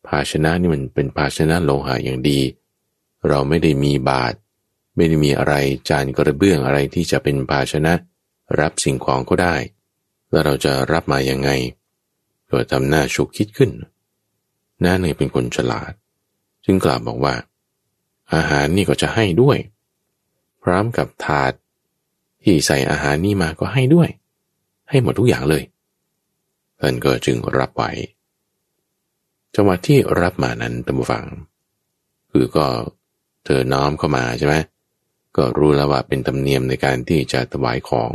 ภาชนะนี่มันเป็นภาชนะโลหะอย่างดี เราไม่ได้มีบาทไม่ได้มีอะไรจานกระเบื้องอะไรที่จะเป็นภาชนะ รับสิ่งของก็ได้ แล้วเราจะรับมายังไงก็ทำหน้าฉุกคิดขึ้นหน้าเนยเป็นคนฉลาด จึงกล่าวบอกว่า อาหารนี่ก็จะให้ด้วย พร้อมกับถาด ที่ใส่อาหารนี่มาก็ให้ด้วย ให้หมดทุกอย่างเลย ท่านก็จึงรับไว้ จังหวะที่รับมานั้นตัมฟัง คือก็เธอน้อมเข้ามาใช่ไหมก็รู้แล้วว่าเป็นธรรมเนียมในการที่จะถวายของ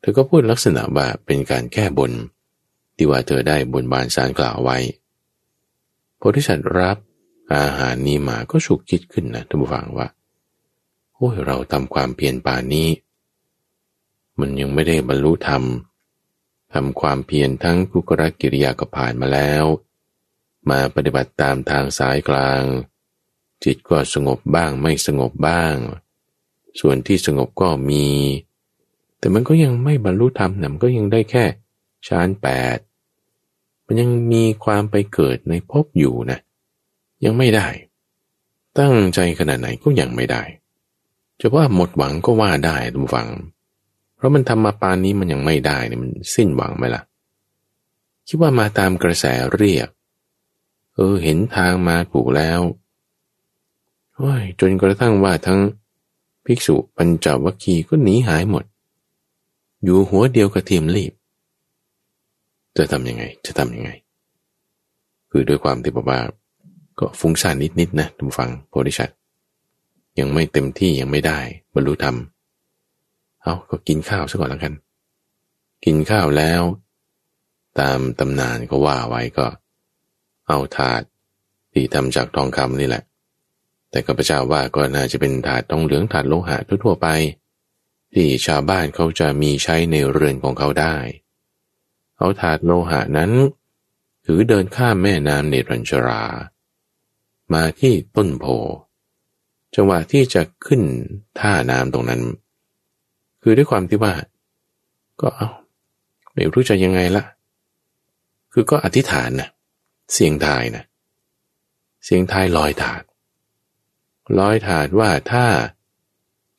เธอก็พูดลักษณะว่าเป็นการแก้บน ที่ว่าเธอได้บนบานสารกล่าวไว้พอที่ฉันรับอาหารนี้มาก็ฉุกคิดขึ้นนะท่านผู้ฟังว่าโอ้ยเราทำความเพียรป่านนี้ มันยังไม่ได้บรรลุธรรม ทำความเพียรทั้งกุกรกิริยาก็ผ่านมาแล้ว มาปฏิบัติตามทางสายกลาง จิตก็สงบบ้างไม่สงบบ้าง ส่วนที่สงบก็มี แต่มันก็ยังไม่บรรลุธรรมนะมันก็ยังได้แค่ชานแปดมันยังมีความไปเกิดในภพอยู่นะ ยังไม่ได้ ตั้งใจขนาดไหนก็ยังไม่ได้จะว่าหมดหวังก็ว่าได้ทุกฝัง เพราะมันทำมาปานนี้มันยังไม่ได้เนี่ยมันสิ้นหวังไหมล่ะ คิดว่ามาตามกระแสเรียก เออเห็นทางมาถูกแล้วโอ้ยจนกระทั่งว่าทั้งภิกษุปัญจวัคคีย์ก็หนีหายหมด อยู่หัวเดียวกับเทียมรีบ จะทำยังไง จะทำยังไง คือด้วยความที่บอกว่าก็ฟุ้งซ่านนิดๆนะทุกฟังโพธิชัดยังไม่เต็มที่ยังไม่ได้ บรรลุธรรม เอาก็กินข้าวซะก่อนแล้วกัน กินข้าวแล้ว ตามตำนานก็ว่าไว้ก็ เอาถาดที่ทำจากทองคำนี่แหละ แต่ก็พระเจ้าว่าก็น่าจะเป็นถาดทองเหลืองถาดโลหะทั่วไป ที่ชาวบ้านเขาจะมีใช้ในเรือนของเขาได้ เอาถาดโลหะนั้น ถือเดินข้ามแม่น้ำเนรัญชรา มาที่ต้นโพจังหวะที่จะขึ้นท่าน้ำตรงนั้น คือด้วยความที่ว่า ก็เอาไม่รู้จะยังไงละคือก็อธิษฐานนะเสียงทายนะเสียงทายลอยถาดลอยถาดว่าถ้า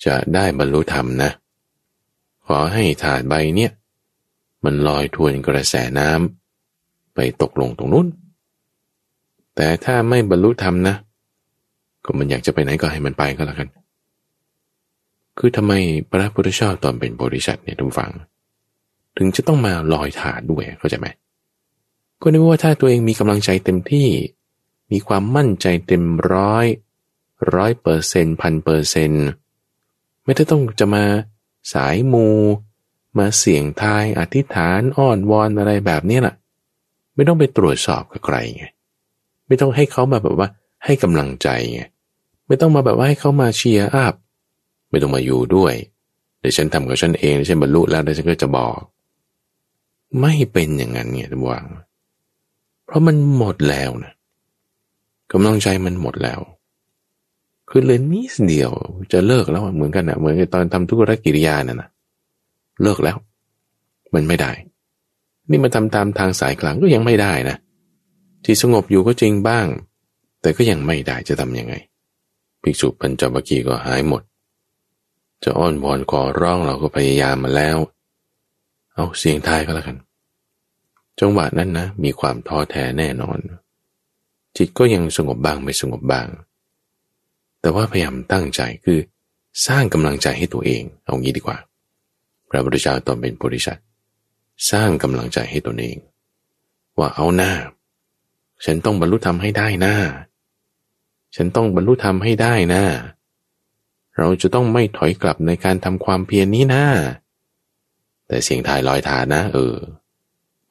จะได้บรรลุธรรมนะ ขอให้ถาดใบเนี้ยมันลอยทวนกระแสน้ำไปตกลงตรงนู้น แต่ถ้าไม่บรรลุธรรมนะ ก็มันอยากจะไปไหนก็ให้มันไปก็แล้วกัน คือทำไมพระพุทธเจ้าตอนเป็นบริษัทเนี่ยทุกฝัง ถึงจะต้องมาลอยถาดด้วยเข้าใจไหมก็นึกว่าถ้าตัวเองมีกำลังใจเต็มที่ มีความมั่นใจเต็มร้อยร้อยเปอร์เซ็นต์พันเปอร์เซ็นต์ไม่ได้ต้องจะมาสายมู มาเสี่ยงทายอธิษฐานอ้อนวอนอะไรแบบนี้แหละไม่ต้องไปตรวจสอบกับใครไงไม่ต้องให้เขามาแบบว่าให้กำลังใจไงไม่ต้องมาแบบว่าให้เขามา cheer up ไม่ต้องมาอยู่ด้วย เดี๋ยวฉันทำกับฉันเองฉันบรรลุแล้วเดี๋ยวฉันก็จะบอก ไม่เป็นอย่างนั้นไงทุกวังเพราะมันหมดแล้วนะกำลังใจมันหมดแล้ว คือเลยนิดเดียวจะเลิกแล้วเหมือนกันนะเหมือนตอนทำทุกรกิริยาน่ะนะเลิกแล้ว มันไม่ได้ นี่มาทำตามทางสายกลางก็ยังไม่ได้นะ ที่สงบอยู่ก็จริงบ้าง แต่ก็ยังไม่ได้จะทำยังไงภิกษุปัญจวัคคีย์ก็หายหมด จะอ้อนวอนขอร้องเราก็พยายามมาแล้ว เอาเสียงทายก็แล้วกัน จังหวะนั้นนะ มีความท้อแท้แน่นอน จิตก็ยังสงบบ้างไม่สงบบ้าง แต่ว่าพยายามตั้งใจคือสร้างกำลังใจให้ตัวเอง เอางี้ดีกว่า พระพุทธเจ้าตอนเป็นบริษัทสร้างกำลังใจให้ตัวเอง ว่าเอาหน้า ฉันต้องบรรลุธรรมให้ได้หน้า ฉันต้องบรรลุธรรมให้ได้หน้า เราจะต้องไม่ถอยกลับในการทำความเพียรนนี้น้าแต่เสียงทายลอยทานะเออ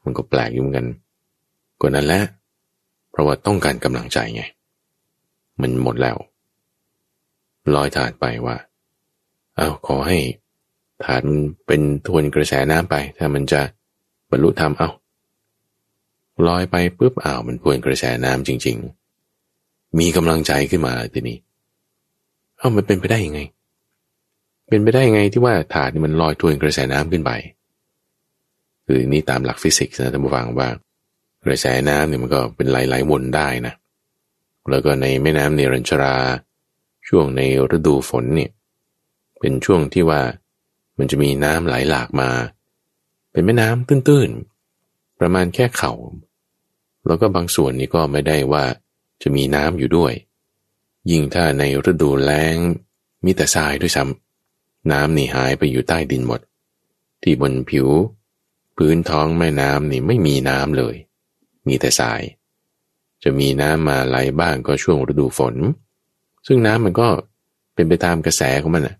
มันก็แปลกอยู่เหมือนกันกว่านั้นแหละ เพราะว่าต้องการกำลังใจไง มันหมดแล้ว ลอยถาดไปว่า เอาขอให้ถาดมันเป็นทวนกระแสน้ำไป ถ้ามันจะบรรลุธรรมเอาลอยไปปุ๊บอ้าวมันทวนกระแสน้ำจริง ๆ มีกำลังใจขึ้นมาทีนี้ เอ้ามันเป็นไปได้ยังไง เป็นไปได้ยังไงที่ว่าถาดนี่มันลอยทวนกระแสน้ำขึ้นไปคือนี่ตามหลักฟิสิกส์นะท่านผู้ฟังว่ากระแสน้ำเนี่ยมันก็เป็นไหลๆวนได้นะ แล้วก็ในแม่น้ำเนรัญชรา ช่วงในฤดูฝนเนี่ยเป็นช่วงที่ว่ามันจะมีน้ำไหลหลากมา เป็นแม่น้ำตื้นๆ ประมาณแค่เขา่าแล้วก็บางส่วนนี้ก็ไม่ได้ว่าจะมีน้ำอยู่ด้วย ยิ่งถ้าในฤดูแล้งมีแต่ทรายด้วยซ้ำน้ำนี่หายไปอยู่ใต้ดินหมด ที่บนผิว พื้นท้องแม่น้ำนี่ไม่มีน้ำเลย มีแต่ทราย จะมีน้ำมาไหลบ้างก็ช่วงฤดูฝน ซึ่งน้ำมันก็เป็นไปตามกระแสของมันนะ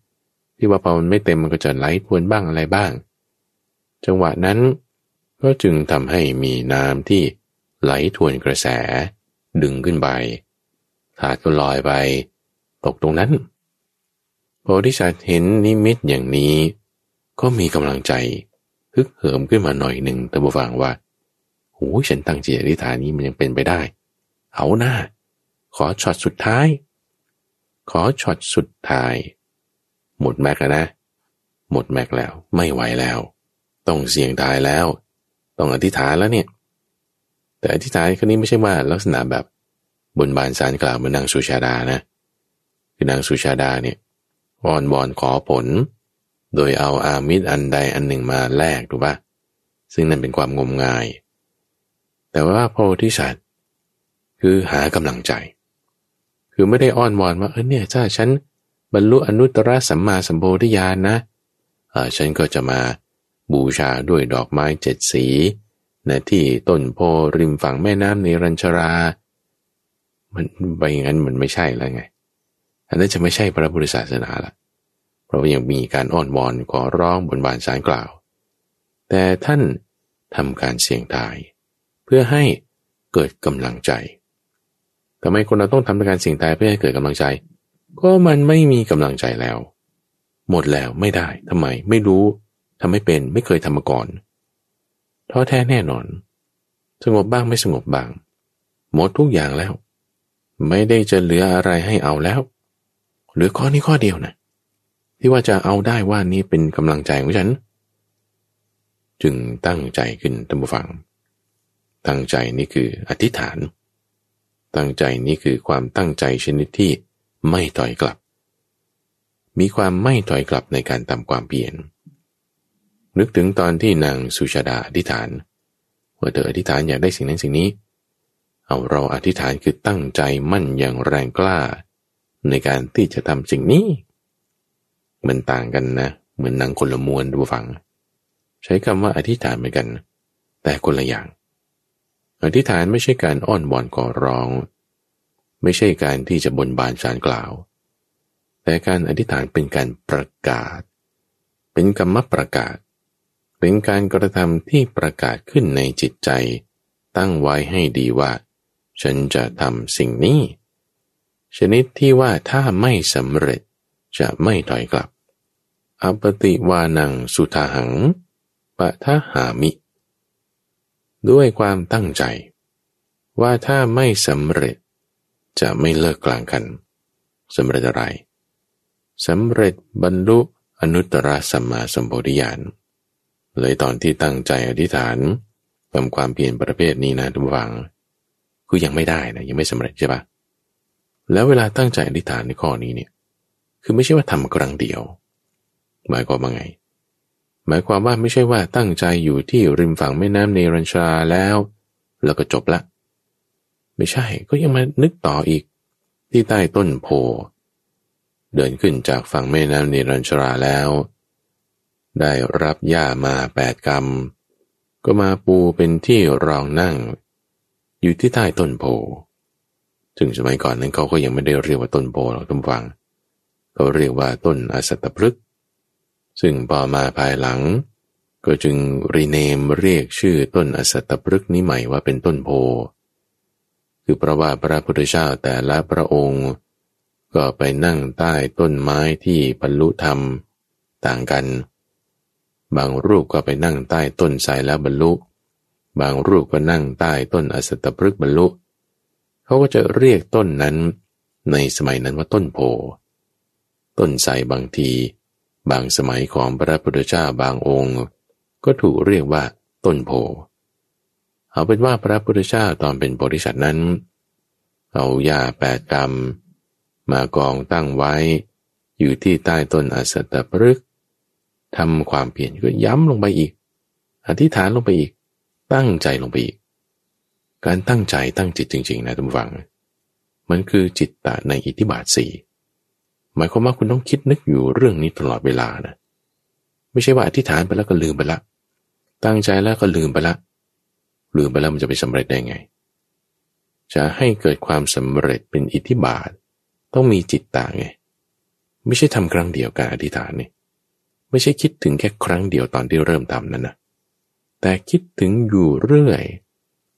ที่ว่าพอมันไม่เต็มมันก็จะไหลพวนบ้างอะไรบ้าง จังหวะนั้นก็จึงทำให้มีน้ำที่ไหลทวนกระแสดึงขึ้นไป ถาดก็ลอยไป ตกตรงนั้นโพธิสัตว์เห็นนิมิตอย่างนี้ ก็มีกำลังใจฮึกเหิมขึ้นมาหน่อยหนึ่งแต่บูฟังว่าโอ้ฉันตั้งจิตอธิษฐานนี้มันยังเป็นไปได้ เอาหน้า ขอช็อตสุดท้าย ขอช็อตสุดท้าย หมดแม็กแล้วนะ หมดแม็กแล้ว ไม่ไหวแล้ว ต้องเสี่ยงตายแล้ว ต้องอธิษฐานแล้วเนี่ย แต่อธิษฐานครั้นี้ไม่ใช่ว่าลักษณะแบบ บนบานสารกล่าวเหมือนนางสุชาดานะคือนางสุชาดาเนี่ยอ้อนวอนขอผล โดยเอาอามิตรอันใดอันหนึ่งมาแลกถูกปะซึ่งนั่นเป็นความงมงาย แต่ว่าโพธิสัตว์คือหากำลังใจ คือไม่ได้อ้อนวอนว่าเออเนี่ยถ้าฉันบรรลุอนุตตรสัมมาสัมโพธิญาณนะเออฉันก็จะมาบูชาด้วยดอกไม้เจ็ดสีนะที่ต้นโพริมฝั่งแม่น้ำในรัญชรา มันไปอย่างนั้นมันไม่ใช่แล้วไง อันนั้นจะไม่ใช่พระพุทธศาสนาละเพราะยังมีการอ้อนวอนขอร้องบนบานสารกล่าว แต่ท่านทำการเสี่ยงตาย เพื่อให้เกิดกำลังใจทำไมคนเราต้องทำการเสี่ยงตายเพื่อให้เกิดกำลังใจ ก็มันไม่มีกำลังใจแล้ว หมดแล้วไม่ได้ทำไมไม่รู้ทำไม่เป็นไม่เคยทำมาก่อนท้อแท้แน่นอน สงบบ้างไม่สงบบ้าง หมดทุกอย่างแล้ว ไม่ได้จะเหลืออะไรให้เอาแล้วเหรือข้อนี้ข้อเดียวนะที่ว่าจะเอาได้ว่านี้เป็นกำลังใจของฉัน จึงตั้งใจขึ้นตั้งฟัง ตั้งใจนี่คืออธิษฐาน ตั้งใจนี้คือความตั้งใจชนิดที่ไม่ถอยกลับ มีความไม่ถอยกลับในการทำความเปลี่ยน นึกถึงตอนที่นางสุชาดาอธิษฐานว่าเธออธิษฐานอยากได้สิ่งนั้นสิ่งนี้ เอาเราอธิษฐานคือตั้งใจมั่นอย่างแรงกล้า ในการที่จะทำสิ่งนี้ มันต่างกันนะ เหมือนหนังคนละมวนดูฟัง ใช้คำว่าอธิษฐานเหมือนกัน แต่คนละอย่าง อธิษฐานไม่ใช่การอ้อนวอนขอร้อง ไม่ใช่การที่จะบนบานสารกล่าว แต่การอธิษฐานเป็นการประกาศ เป็นกรรมประกาศ เป็นการกระทำที่ประกาศขึ้นในจิตใจ ตั้งไว้ให้ดีว่า ฉันจะทำสิ่งนี้ ชนิดที่ว่าถ้าไม่สำเร็จจะไม่ถอยกลับ อปติวานังสุทาหังปะทะหามิ ด้วยความตั้งใจ ว่าถ้าไม่สำเร็จจะไม่เลิกกลางกันสำเร็จอะไรสำเร็จบรรลุอนุตตรสัมมาสัมโพธิญาณเลยตอนที่ตั้งใจอธิษฐานทำความเปลี่ยนประเภทนี้นะทุกฝัง คือยังไม่ได้นะยังไม่สำเร็จใช่ปะแล้วเวลาตั้งใจอธิษฐานในข้อนี้เนี่ยคือไม่ใช่ว่าทำครั้งเดียว หมายความว่าไง หมายความว่าไม่ใช่ว่าตั้งใจอยู่ที่ริมฝั่งแม่น้ำเนรัญชาแล้ว แล้วก็จบละ ไม่ใช่ก็ยังมานึกต่ออีก ที่ใต้ต้นโพเดินขึ้นจากฝั่งแม่น้ำเนรัญชราแล้ว ได้รับหญ้ามาแปดกรรมก็มาปูเป็นที่รองนั่ง อยู่ที่ใต้ต้นโพถึงสมัยก่อนนั้นเขาก็ยังไม่ได้เรียกว่าต้นโพหรอกทุกฝัง เขาเรียกว่าต้นอสัตพฤกษ์ซึ่งพอมาภายหลัง ก็จึงรีเนมเรียกชื่อต้นอสัตพฤกษ์นี้ใหม่ว่าเป็นต้นโพ คือเพราะว่าพระพุทธเจ้าแต่ละพระองค์ ก็ไปนั่งใต้ต้นไม้ที่บรรลุธรรมต่างกัน บางรูปก็ไปนั่งใต้ต้นไทรแล้วบรรลุ บางรูปก็นั่งใต้ต้นอสตพฤกษ์บรรลุ เขาก็จะเรียกต้นนั้น ในสมัยนั้นว่าต้นโพ ต้นไทรบางที บางสมัยของพระพุทธเจ้าบางองค์ ก็ถูกเรียกว่าต้นโพ เอาเป็นว่าพระพุทธเจ้าตอนเป็นบริษัทนั้น เอายาแปดกรรมมากองตั้งไว้ อยู่ที่ใต้ต้นอสัตปรึกทำความเปลี่ยนก็ย้ำลงไปอีก อธิษฐานลงไปอีก ตั้งใจลงไปอีก การตั้งใจตั้งจิตจริง ๆ นะทุกฝัง มันคือจิตตะในอิทธิบาทสี่หมายความว่าคุณต้องคิดนึกอยู่เรื่องนี้ตลอดเวลานะ ไม่ใช่ว่าอธิษฐานไปแล้วก็ลืมไปละ ตั้งใจแล้วก็ลืมไปละ ลืมไปแล้วมันจะไปสำเร็จได้ไง จะให้เกิดความสำเร็จเป็นอิทธิบาท ต้องมีจิตตาไง ไม่ใช่ทำครั้งเดียวการอธิษฐานนี่ ไม่ใช่คิดถึงแค่ครั้งเดียวตอนที่เริ่มทำนั่นนะ แต่คิดถึงอยู่เรื่อย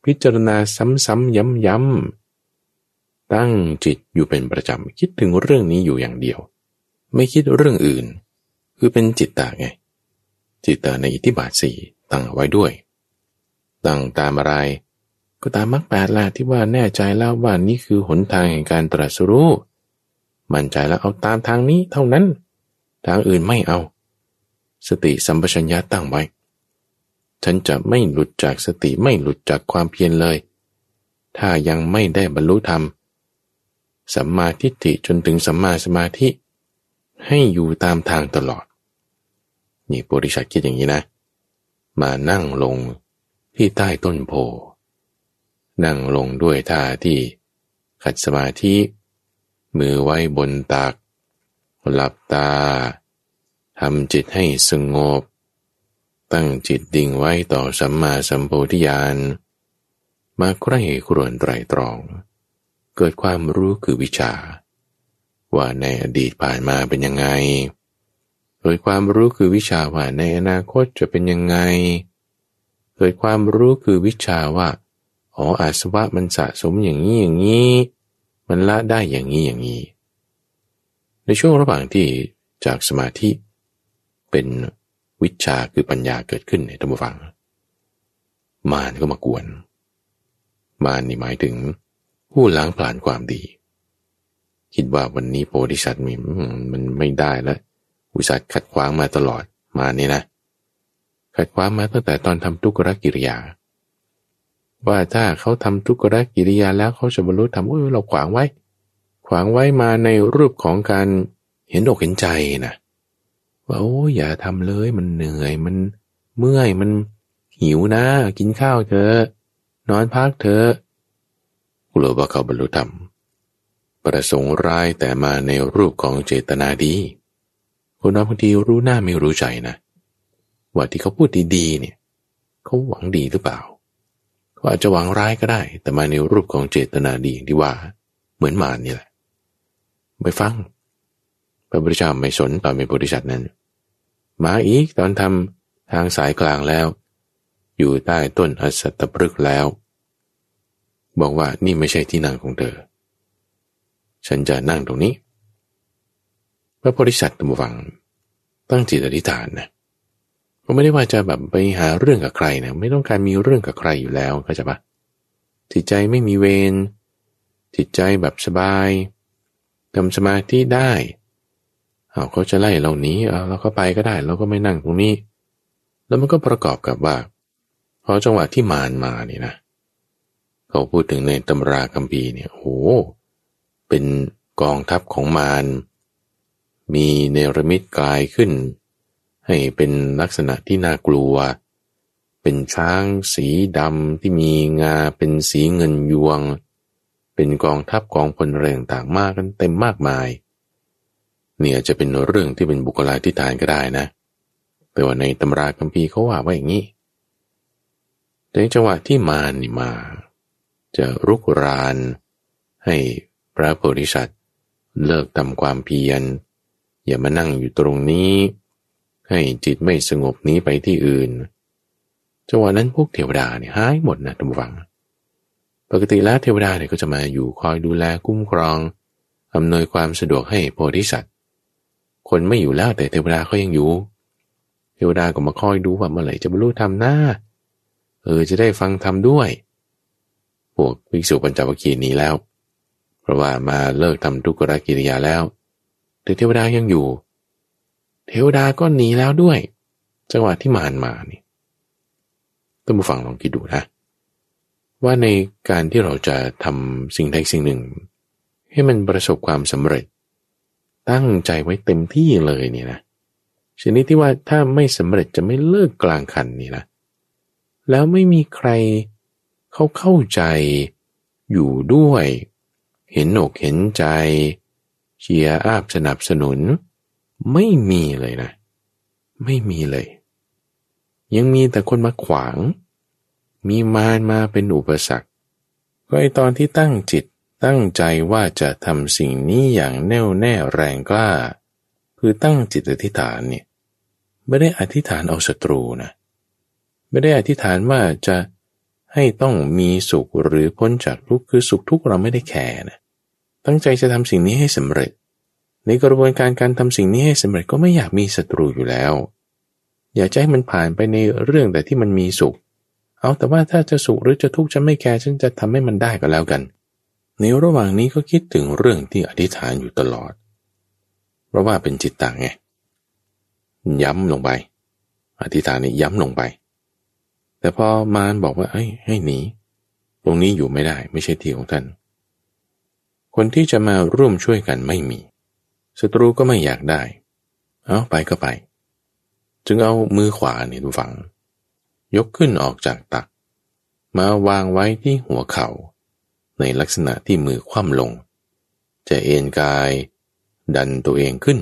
พิจารณาซ้ำๆย้ำๆตั้งจิตอยู่เป็นประจำคิดถึงเรื่องนี้อยู่อย่างเดียว ไม่คิดเรื่องอื่น คือเป็นจิตตาไง จิตตาในอิทธิบาทสี่ตั้งไว้ด้วย ตั้งตามอะไร ก็ตามมรรคแปดละที่ว่าแน่ใจแล้วว่านี่คือหนทางแห่งการตรัสรู้มั่นใจแล้วเอาตามทางนี้เท่านั้น ทางอื่นไม่เอา สติสัมปชัญญะตั้งไว้ ฉันจะไม่หลุดจากสติไม่หลุดจากความเพียรเลย ถ้ายังไม่ได้บรรลุธรรม สัมมาทิฏฐิจนถึงสัมมาสมาธิ ให้อยู่ตามทางตลอด นี่บริษัทคิดอย่างนี้นะ มานั่งลงที่ใต้ต้นโพ นั่งลงด้วยท่าที่ขัดสมาธิ มือไว้บนตัก หลับตาทำจิตให้สงบ ตั้งจิตดิ่งไว้ต่อสัมมาสัมโพธิญาณมาใคร่ครวญไตรตรอง เกิดความรู้คือวิชา ว่าในอดีตผ่านมาเป็นยังไง เกิดความรู้คือวิชาว่าในอนาคตจะเป็นยังไง เกิดความรู้คือวิชาว่าอ๋ออาสวะมันสะสมอย่างนี้อย่างนี้ มันละได้อย่างนี้อย่างนี้ ในช่วงระหว่างที่จากสมาธิเป็น วิชาคือปัญญาเกิดขึ้นในธรรมฟัง มารก็มากวน มารนี่หมายถึง ผู้ล้างผลาญความดี คิดว่าวันนี้โพธิสัตว์มีมันไม่ได้แล้วอุสัตขัดขวางมาตลอดมานี่นะ ขัดขวางมาตั้งแต่ตอนทำทุกขกิริยา ว่าถ้าเขาทำทุกขกิริยาแล้วเขาจะบรรลุธรรมเออเราขวางไว้ ขวางไว้มาในรูปของการเห็นอกเห็นใจนะ ว่าโอ้อย่าทำเลยมันเหนื่อยมันเมื่อยมันหิวนะ กินข้าวเถอะนอนพักเถอะกลัวว่าเขาบรรลุธรรม ประสงค์ร้ายแต่มาในรูปของเจตนาดีคนเราบางทีรู้หน้าไม่รู้ใจนะ ว่าที่เขาพูดดีๆเนี่ยเขาหวังดีหรือเปล่าเขาอาจจะหวังร้ายก็ได้ แต่มาในรูปของเจตนาดีที่ว่า เหมือนมารนี่แหละไปฟังพระพุทธเจ้าไม่สนตอนเป็นบริษัทนั้น มาอีกตอนทำทางสายกลางแล้ว อยู่ใต้ต้นอสัตตปรึกแล้ว บอกว่านี่ไม่ใช่ที่นั่งของเธอ ฉันจะนั่งตรงนี้ พระโพธิสัตว์ตัมวัง ตั้งจิตอธิษฐานนะก็ไม่ได้ว่าจะแบบไปหาเรื่องกับใครนะไม่ต้องการมีเรื่องกับใครอยู่แล้วก็จปะจิตใจไม่มีเวรจิตใจแบบสบายทำสมาธิได้ เอาเขาจะไล่เราหนีเอาเราก็ไปก็ได้ เราก็ไม่นั่งตรงนี้ แล้วมันก็ประกอบกับว่าพอจังหวะที่มารมาเนี่ยนะเขาพูดถึงในตำราคัมภีร์เนี่ยโอ้เป็นกองทัพของมารมีเนรมิตกลายขึ้น ให้เป็นลักษณะที่น่ากลัว เป็นช้างสีดำที่มีงาเป็นสีเงินยวง เป็นกองทัพกองพลแรงต่างมากกันเต็มมากมายเเนี่ยจะเป็นเรื่องที่เป็นบุคลาธิฐานก็ได้นะแต่ว่าในตำราคัมภีร์เขาว่าว่าอย่างนี้ในจังหวะที่มารนี่มา จะรุกราน ให้พระโพธิสัตว์เลิกทำความเพียร อย่ามานั่งอยู่ตรงนี้ ให้จิตไม่สงบนี้ไปที่อื่นจังหวะนั้นพวกเทวดาเนี่ยหายหมดนะท่านผู้ฟัง ปกติแล้วเทวดาเนี่ยก็จะมาอยู่คอยดูแลคุ้มครองอำนวยความสะดวกให้โพธิสัตว์ คนไม่อยู่แล้วแต่เทวดาเขายังอยู่ เทวดาก็มาคอยดูว่าเมื่อไหร่จะบรรลุธรรมหน้า เออจะได้ฟังธรรมด้วย พวกภิกษุปัญจวัคคีย์นี้แล้ว เพราะว่ามาเลิกทำทุกขกิริยาแล้ว แต่เทวดายังอยู่ เทวดาก็หนีแล้วด้วย จังหวะที่มารมานี่ต้องมาฟังลองคิดดูนะว่าในการที่เราจะทำสิ่งใดสิ่งหนึ่ง ให้มันประสบความสำเร็จ ตั้งใจไว้เต็มที่เลยเนี่ยนะชนิดที่ว่าถ้าไม่สำเร็จจะไม่เลิกกลางคันนี่นะแล้วไม่มีใครเขาเข้าใจอยู่ด้วย เห็นอกเห็นใจ เชียร์อาบสนับสนุน ไม่มีเลยนะ ไม่มีเลย ยังมีแต่คนมาขวาง มีมารมาเป็นอุปสรรคก็ไอตอนที่ตั้งจิต ตั้งใจว่าจะทำสิ่งนี้อย่างแน่วแน่แรงกล้า คือตั้งจิตอธิษฐานเนี่ยไม่ได้อธิษฐานเอาศัตรูนะ ไม่ได้อธิษฐานว่าจะให้ต้องมีสุขหรือพ้นจากทุกข์คือสุขทุกข์เราไม่ได้แคร์นะตั้งใจจะทำสิ่งนี้ให้สำเร็จ ในกระบวนการการทำสิ่งนี้ให้สำเร็จก็ไม่อยากมีศัตรูอยู่แล้ว อยากจะให้มันผ่านไปในเรื่องแต่ที่มันมีสุข เอาแต่ว่าถ้าจะสุขหรือจะทุกข์จะไม่แคร์ฉันจะทำให้มันได้ก็แล้วกัน ในระหว่างนี้ก็คิดถึงเรื่องที่อธิษฐานอยู่ตลอด เพราะว่าเป็นจิตต่างไง ย้ำลงไป อธิษฐานนี่ย้ำลงไป แต่พอมารบอกว่าเอ้ให้หนีตรงนี้อยู่ไม่ได้ ไม่ใช่ที่ของท่าน คนที่จะมาร่วมช่วยกันไม่มีศัตรูก็ไม่อยากได้ เอาไปก็ไป จึงเอามือขวาเนี่ยดูฝัง ยกขึ้นออกจากตัก มาวางไว้ที่หัวเขา่า ในลักษณะที่มือคว่ำลง จะเอ็นกาย ดันตัวเองขึ้น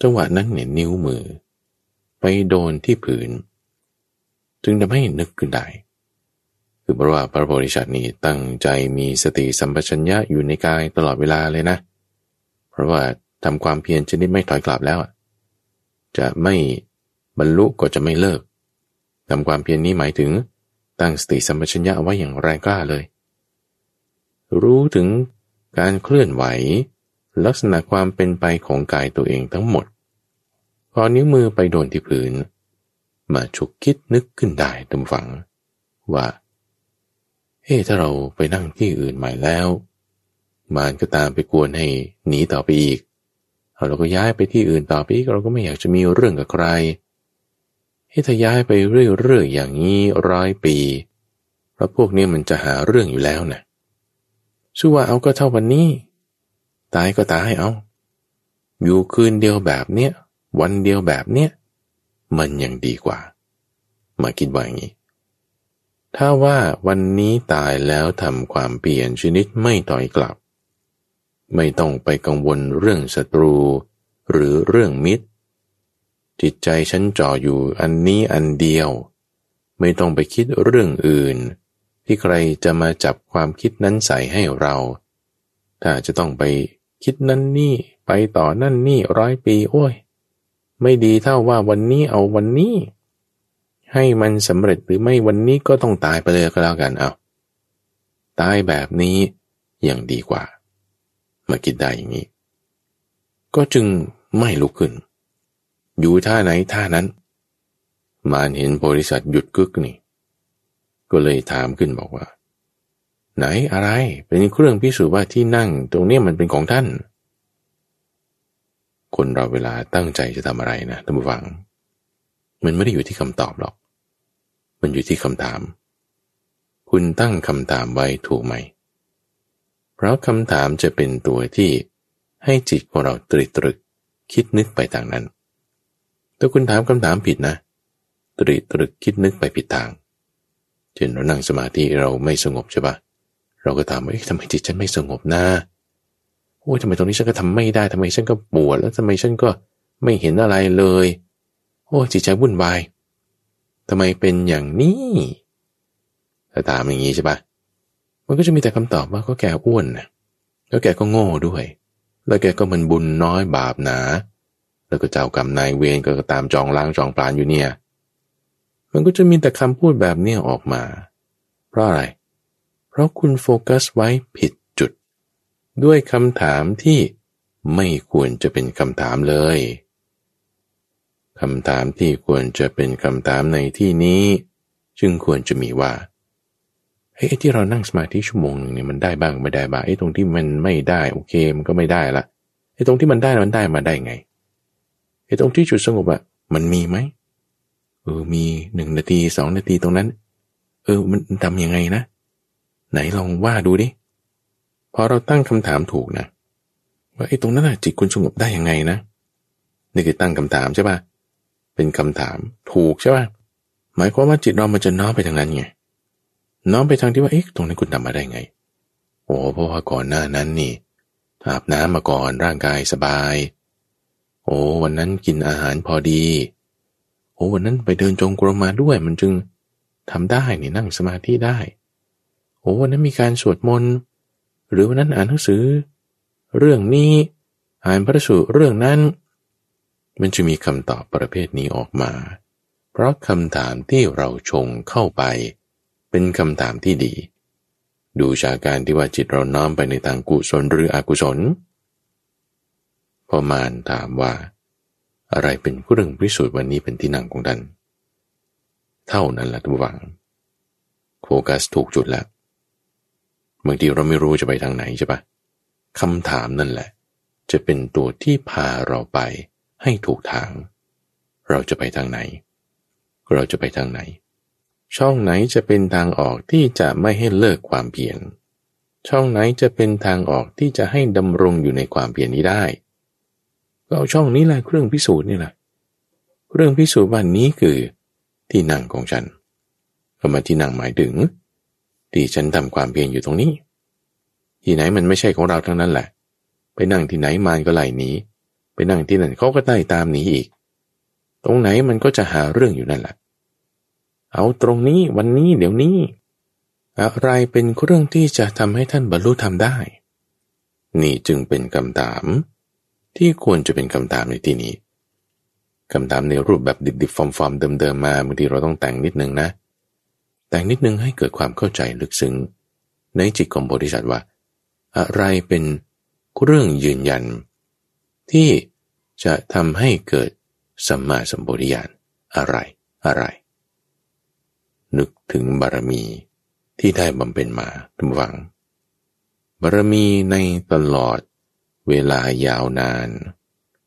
จังหวะนั้นเนี่ยนิ้วมือ ไปโดนที่ผืน จึงทำให้นึกขึ้นได้ คือเพราะว่าพระโพธิสัตว์นี้ตั้งใจมีสติสัมปชัญญะอยู่ในกายตลอดเวลาเลยนะ เพราะว่าทำความเพียรชนิดไม่ถอยกลับแล้วจะไม่บรรลุก็จะไม่เลิกทำความเพียรนนี้หมายถึงตั้งสติสัมปชัญญะไว้อย่างแรงกล้าเลย รู้ถึงการเคลื่อนไหว ลักษณะความเป็นไปของกายตัวเองทั้งหมด พอนิ้วมือไปโดนที่พื้น มาฉุกคิดนึกขึ้นได้ตำฝัง ว่า เฮ้ถ้าเราไปนั่งที่อื่นใหม่แล้ว มารก็ตามไปกวนให้หนีต่อไปอีกเราก็ย้ายไปที่อื่นต่อไปอีกเราก็ไม่อยากจะมีเรื่องกับใครให้ถ้าย้ายไปเรื่อยๆอย่างนี้ร้อยปี เพราะพวกนี้มันจะหาเรื่องอยู่แล้วนะ สู้ว่าเอาก็เท่าวันนี้ ตายก็ตายเอา อยู่คืนเดียวแบบเนี้ยวันเดียวแบบเนี้ยมันยังดีกว่า มาคิดว่าอย่างนี้ ถ้าว่าวันนี้ตายแล้วทำความเปลี่ยนชนิดไม่ต่อยกลับ ไม่ต้องไปกังวลเรื่องศัตรู หรือเรื่องมิตร จิตใจฉันจ่ออยู่อันนี้อันเดียว ไม่ต้องไปคิดเรื่องอื่น ที่ใครจะมาจับความคิดนั้นใส่ให้เรา ถ้าจะต้องไปคิดนั่นนี่ไปต่อนั่นนี่ร้อยปี โอ้ย ไม่ดีเท่าว่าวันนี้เอาวันนี้ ให้มันสำเร็จหรือไม่วันนี้ก็ต้องตายไปเลยก็แล้วกันเอาตายแบบนี้ยังดีกว่า มาคิดได้อย่างนี้ ก็จึงไม่ลุกขึ้น อยู่ท่าไหนท่านั้น มารเห็นบริษัทหยุดกึกนี่ ก็เลยถามขึ้นบอกว่า ไหนอะไรเป็นเครื่องพิสูจน์ว่าที่นั่งตรงนี้มันเป็นของท่าน คนเราเวลาตั้งใจจะทำอะไรนะท่านผู้ฟัง มันไม่ได้อยู่ที่คำตอบหรอก มันอยู่ที่คำถาม คุณตั้งคำถามไว้ถูกไหม เพราะคำถามจะเป็นตัวที่ให้จิตของเราตรึกตรึกคิดนึกไปทางนั้น ถ้าคุณถามคำถามผิดนะ ตรึกตรึกคิดนึกไปผิดทาง ช่นเรานั่งสมาธิเราไม่สงบใช่ปะเราก็ถามว่าเอ๊ะทำไมจิตฉันไม่สงบนะโอ้ยทำไมตรงนี้ฉันก็ทำไม่ได้ทำไมฉันก็ปวดแล้วทำไมฉันก็ไม่เห็นอะไรเลย โอ้จิตใจวุ่นวายทำไมเป็นอย่างนี้ถ้าถามอย่างนี้ใช่ปะมันก็จะมีแต่คำตอบว่าก็แกอ้วนนะแล้วแกก็โง่ด้วย แล้วแกก็มันบุญน้อยบาปหนา แล้วก็เจ้ากรรมนายเวรก็ตามจองล้างจองปลานอยู่เนี่ย มันก็จะมีแต่คำพูดแบบนี้ออกมา เพราะอะไร เพราะคุณโฟกัสไว้ผิดจุด ด้วยคำถามที่ไม่ควรจะเป็นคำถามเลยคำถามที่ควรจะเป็นคำถามในที่นี้ จึงควรจะมีว่าเฮ้ยที่เรานั่งสมาธิชั่วโมงหนึ่งเนี่ยมันได้บ้างไม่ได้บ้างไอ้ตรงที่มันไม่ได้โอเคมันก็ไม่ได้ละไอ้ตรงที่มันได้มันได้มาได้ไงไอ้ตรงที่จุดสงบอะมันมีไหม เออมีหนึ่งนาทีสองนาทีตรงนั้น เออมันทำยังไงนะ ไหนลองว่าดูดิพอเราตั้งคำถามถูกนะ ว่าไอ้ตรงนั้นอะจิตคุณสงบได้ยังไงนะนี่คือตั้งคำถามใช่ป่ะเป็นคำถามถูกใช่ป่ะหมายความว่าจิตเรามันจะน้อมไปทางนั้นไงน้อมไปทางที่ว่าเอ๊ะตรงนี้นคุณทำมาได้ไง โอ้เพราะว่าก่อนหน้านั้นนี่อาบน้ำมาก่อนร่างกายสบาย โอ้วันนั้นกินอาหารพอดี โอ้วันนั้นไปเดินจงกรมมาด้วย มันจึงทำได้นี่นั่งสมาธิได้ โอ้วันนั้นมีการสวดมนต์หรือวันนั้นอ่านหนังสือ เรื่องนี้อ่านพระสูตรเรื่องนั้น มันจะมีคำตอบประเภทนี้ออกมา เพราะคำถามที่เราชงเข้าไป เป็นคำถามที่ดี ดูชาการที่ว่าจิตเราน้อมไปในทางกุศลหรืออกุศลพอมานถามว่า อะไรเป็นเครื่องพิสูจน์วันนี้เป็นที่นั่งของท่านเท่านั้นแหละทุกฝัง โฟกัสถูกจุดแล้วบางทีเราไม่รู้จะไปทางไหนใช่ปะคำถามนั่นแหละ จะเป็นตัวที่พาเราไปให้ถูกทาง เราจะไปทางไหน เราจะไปทางไหน ช่องไหนจะเป็นทางออกที่จะไม่ให้เลิกความเพียรช่องไหนจะเป็นทางออกที่จะให้ดำรงอยู่ในความเพียรนี้ได้ ก็เอาช่องนี้แหละเครื่องพิสูจน์นี่แหละเครื่องพิสูจน์ว่านี้คือที่นั่งของฉันคำว่าที่นั่งหมายถึง ที่ฉันทำความเพียรอยู่ตรงนี้ ที่ไหนมันไม่ใช่ของเราทั้งนั้นแหละ ไปนั่งที่ไหนมารก็ไหลหนีไปนั่งที่นั่นเขาก็ได้ตามหนีอีก ตรงไหนมันก็จะหาเรื่องอยู่นั่นแหละ เอาตรงนี้วันนี้เดี๋ยวนี้ อะไรเป็นเรื่องที่จะทำให้ท่านบรรลุธรรมได้ นี่จึงเป็นคำถาม ที่ควรจะเป็นคำถามในที่นี้คำถามในรูปแบบดิบๆฟอร์มๆเดิมๆมาบางทีเราต้องแต่งนิดนึงนะ แต่งนิดนึงให้เกิดความเข้าใจลึกซึ้งในจิตของบริษัทว่า อะไรเป็นเรื่องยืนยัน ที่จะทำให้เกิดสัมมาสัมปวิญาณอะไรอะไร นึกถึงบารมีที่ได้บำเพ็ญมาทุกฝัง บารมีในตลอด เวลายาวนาน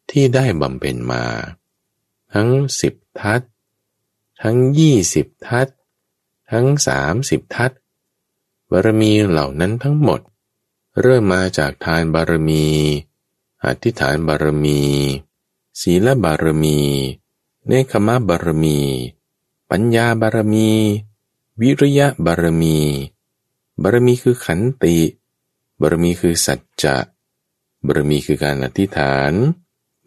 ที่ได้บำเพ็ญมา ทั้งสิบทัศทั้งยี่สิบทัศทั้งสามสิบทัศบารมีเหล่านั้นทั้งหมด เริ่มมาจากทานบารมีอธิษฐานบารมี ศีลบารมี เนคขมะบารมี ปัญญาบารมี วิริยะบารมี บารมีคือขันติ บารมีคือสัจจะ บารมีคือการอธิษฐาน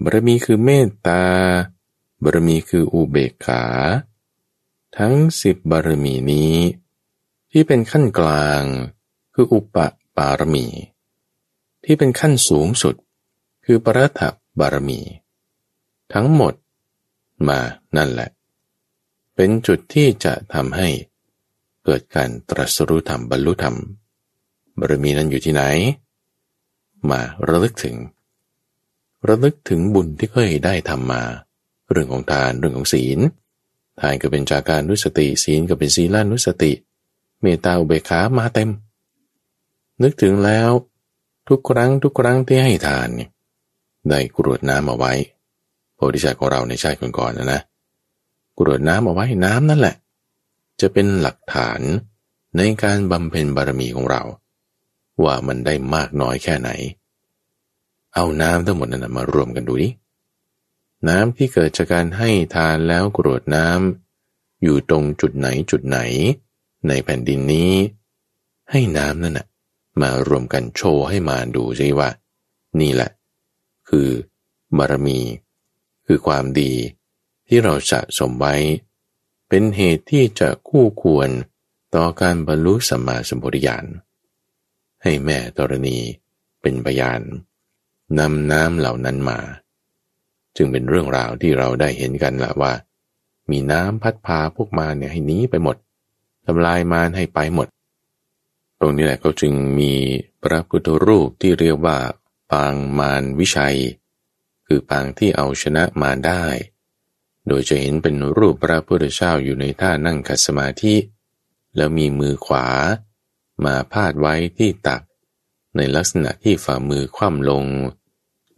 บารมีคือเมตตา บารมีคืออุเบกขา ทั้งสิบบารมีนี้ ที่เป็นขั้นกลาง คืออุปปารมี ที่เป็นขั้นสูงสุด คือปรัตถบารมี ทั้งหมดมานั่นแหละ เป็นจุดที่จะทำให้เกิดการตรัสรู้ธรรมบรรลุธรรมบารมีนั้นอยู่ที่ไหน มาระลึกถึง ระลึกถึงบุญที่เคยได้ทำมา เรื่องของทานเรื่องของศีล ทานก็เป็นจากการนุสติ ศีลก็เป็นศีลานุสติ เมตตาอุเบกขามาเต็ม นึกถึงแล้ว ทุกครั้งทุกครั้งที่ให้ทานเนี่ยได้กรวดน้ำเอาไว้โพธิสัตว์ของเราในชาติก่อนๆนะนะกรวดน้ำเอาไว้น้ำนั่นแหละ จะเป็นหลักฐานในการบำเพ็ญบารมีของเรา ว่ามันได้มากน้อยแค่ไหน เอาน้ำทั้งหมดนั้นมารวมกันดูดิน้ำที่เกิดจากการให้ทานแล้วกรวดน้ำอยู่ตรงจุดไหนจุดไหน ในแผ่นดินนี้ ให้น้ำนั่นนะมารวมกันโชว์ให้มาดูใช่ว่า นี่แหละ คือบารมี คือความดีที่เราสะสมไว้ เป็นเหตุที่จะคู่ควรต่อการบรรลุสัมมาสัมพุทธญาณ ให้แม่ธรณีเป็นพยานนำน้ำเหล่านั้นมา จึงเป็นเรื่องราวที่เราได้เห็นกันละว่า มีน้ำพัดพาพวกมาเนี่ยให้หนีไปหมดทำลายมารให้ไปหมด ตรงนี้แหละก็จึงมีพระพุทธรูปที่เรียกว่า ปางมารวิชัย คือปางที่เอาชนะมารได้ โดยจะเห็นเป็นรูปพระพุทธเจ้าอยู่ในท่านั่งขัดสมาธิ แล้วมีมือขวา มาพาดไว้ที่ตัก ในลักษณะที่ฝ่ามือคว่ำลง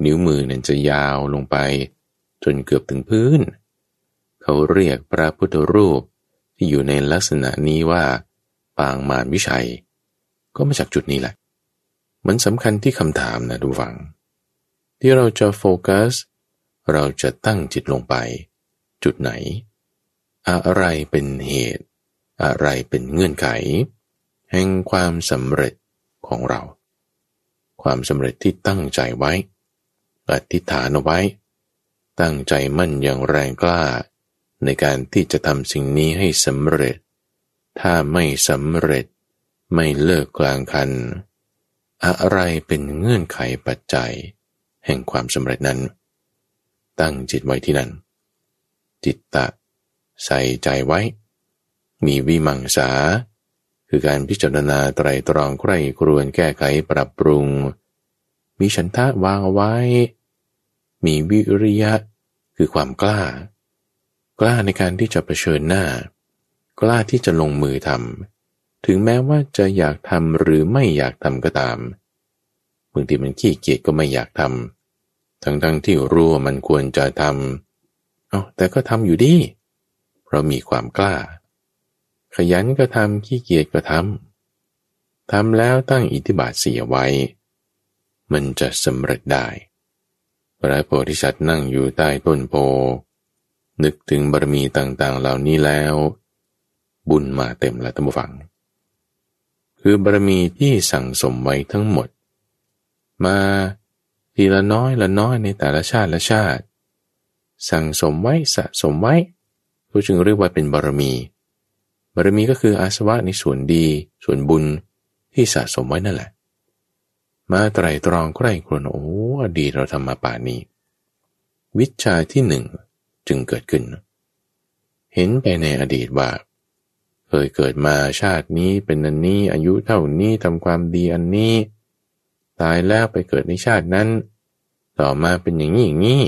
นิ้วมือนั้นจะยาวลงไป จนเกือบถึงพื้น เขาเรียกพระพุทธรูปที่อยู่ในลักษณะนี้ว่า ปางมารวิชัย ก็มาจากจุดนี้แหละ มันสำคัญที่คำถามนะดูฟัง ที่เราจะโฟกัส เราจะตั้งจิตลงไป จุดไหน อะไรเป็นเหตุ อะไรเป็นเงื่อนไข แห่งความสำเร็จของเรา ความสำเร็จที่ตั้งใจไว้อธิษฐานเอาไว้ ตั้งใจมั่นอย่างแรงกล้า ในการที่จะทำสิ่งนี้ให้สำเร็จ ถ้าไม่สำเร็จไม่เลิกกลางคัน อะไรเป็นเงื่อนไขปัจจัย แห่งความสำเร็จนั้น ตั้งจิตไว้ที่นั่น จิตตะ ใส่ใจไว้ มีวิมังสา คือการพิจารณาไตรตรองใคร่ครวญแก้ไขปรับปรุง มีฉันทะวางเอาไว้ มีวิริยะ คือความกล้า กล้าในการที่จะะเผชิญหน้า กล้าที่จะลงมือทำถึงแม้ว่าจะอยากทำหรือไม่อยากทำก็ตามบางทีมันขี้เกียจก็ไม่อยากทำทั้งๆทที่รู้ว่ามันควรจะทำเอาแต่ก็ทำอยู่ดี เพราะมีความกล้า ขยันก็ทำขี้เกียจก็ทำทำแล้วตั้งอิทธิบาทเสียไว้ มันจะสำเร็จได้ พระโพธิสัตว์นั่งอยู่ใต้ต้นโพ นึกถึงบารมีต่างๆเหล่านี้แล้ว บุญมาเต็มล้วท่านฟัง คือบารมีที่สั่งสมไว้ทั้งหมด มาทีละน้อยละน้อยในแต่ละชาติละชาติ สั่งสมไว้สะสมไว้ก็จึงเรียกว่าเป็นบารมี บารมีก็คืออาสวะในส่วนดี ส่วนบุญที่สะสมไว้นั่นแหละ มาไตรตรองใกล้ครนโอ้อดีตเราทำมาป่านี้ วิชาที่หนึ่งจึงเกิดขึ้น เห็นไปในอดีตว่า เคยเกิดมาชาตินี้เป็นอันนี้อายุเท่านี้ทำความดีอันนี้ ตายแล้วไปเกิดในชาตินั้น ต่อมาเป็นอย่างนี้อย่างนี้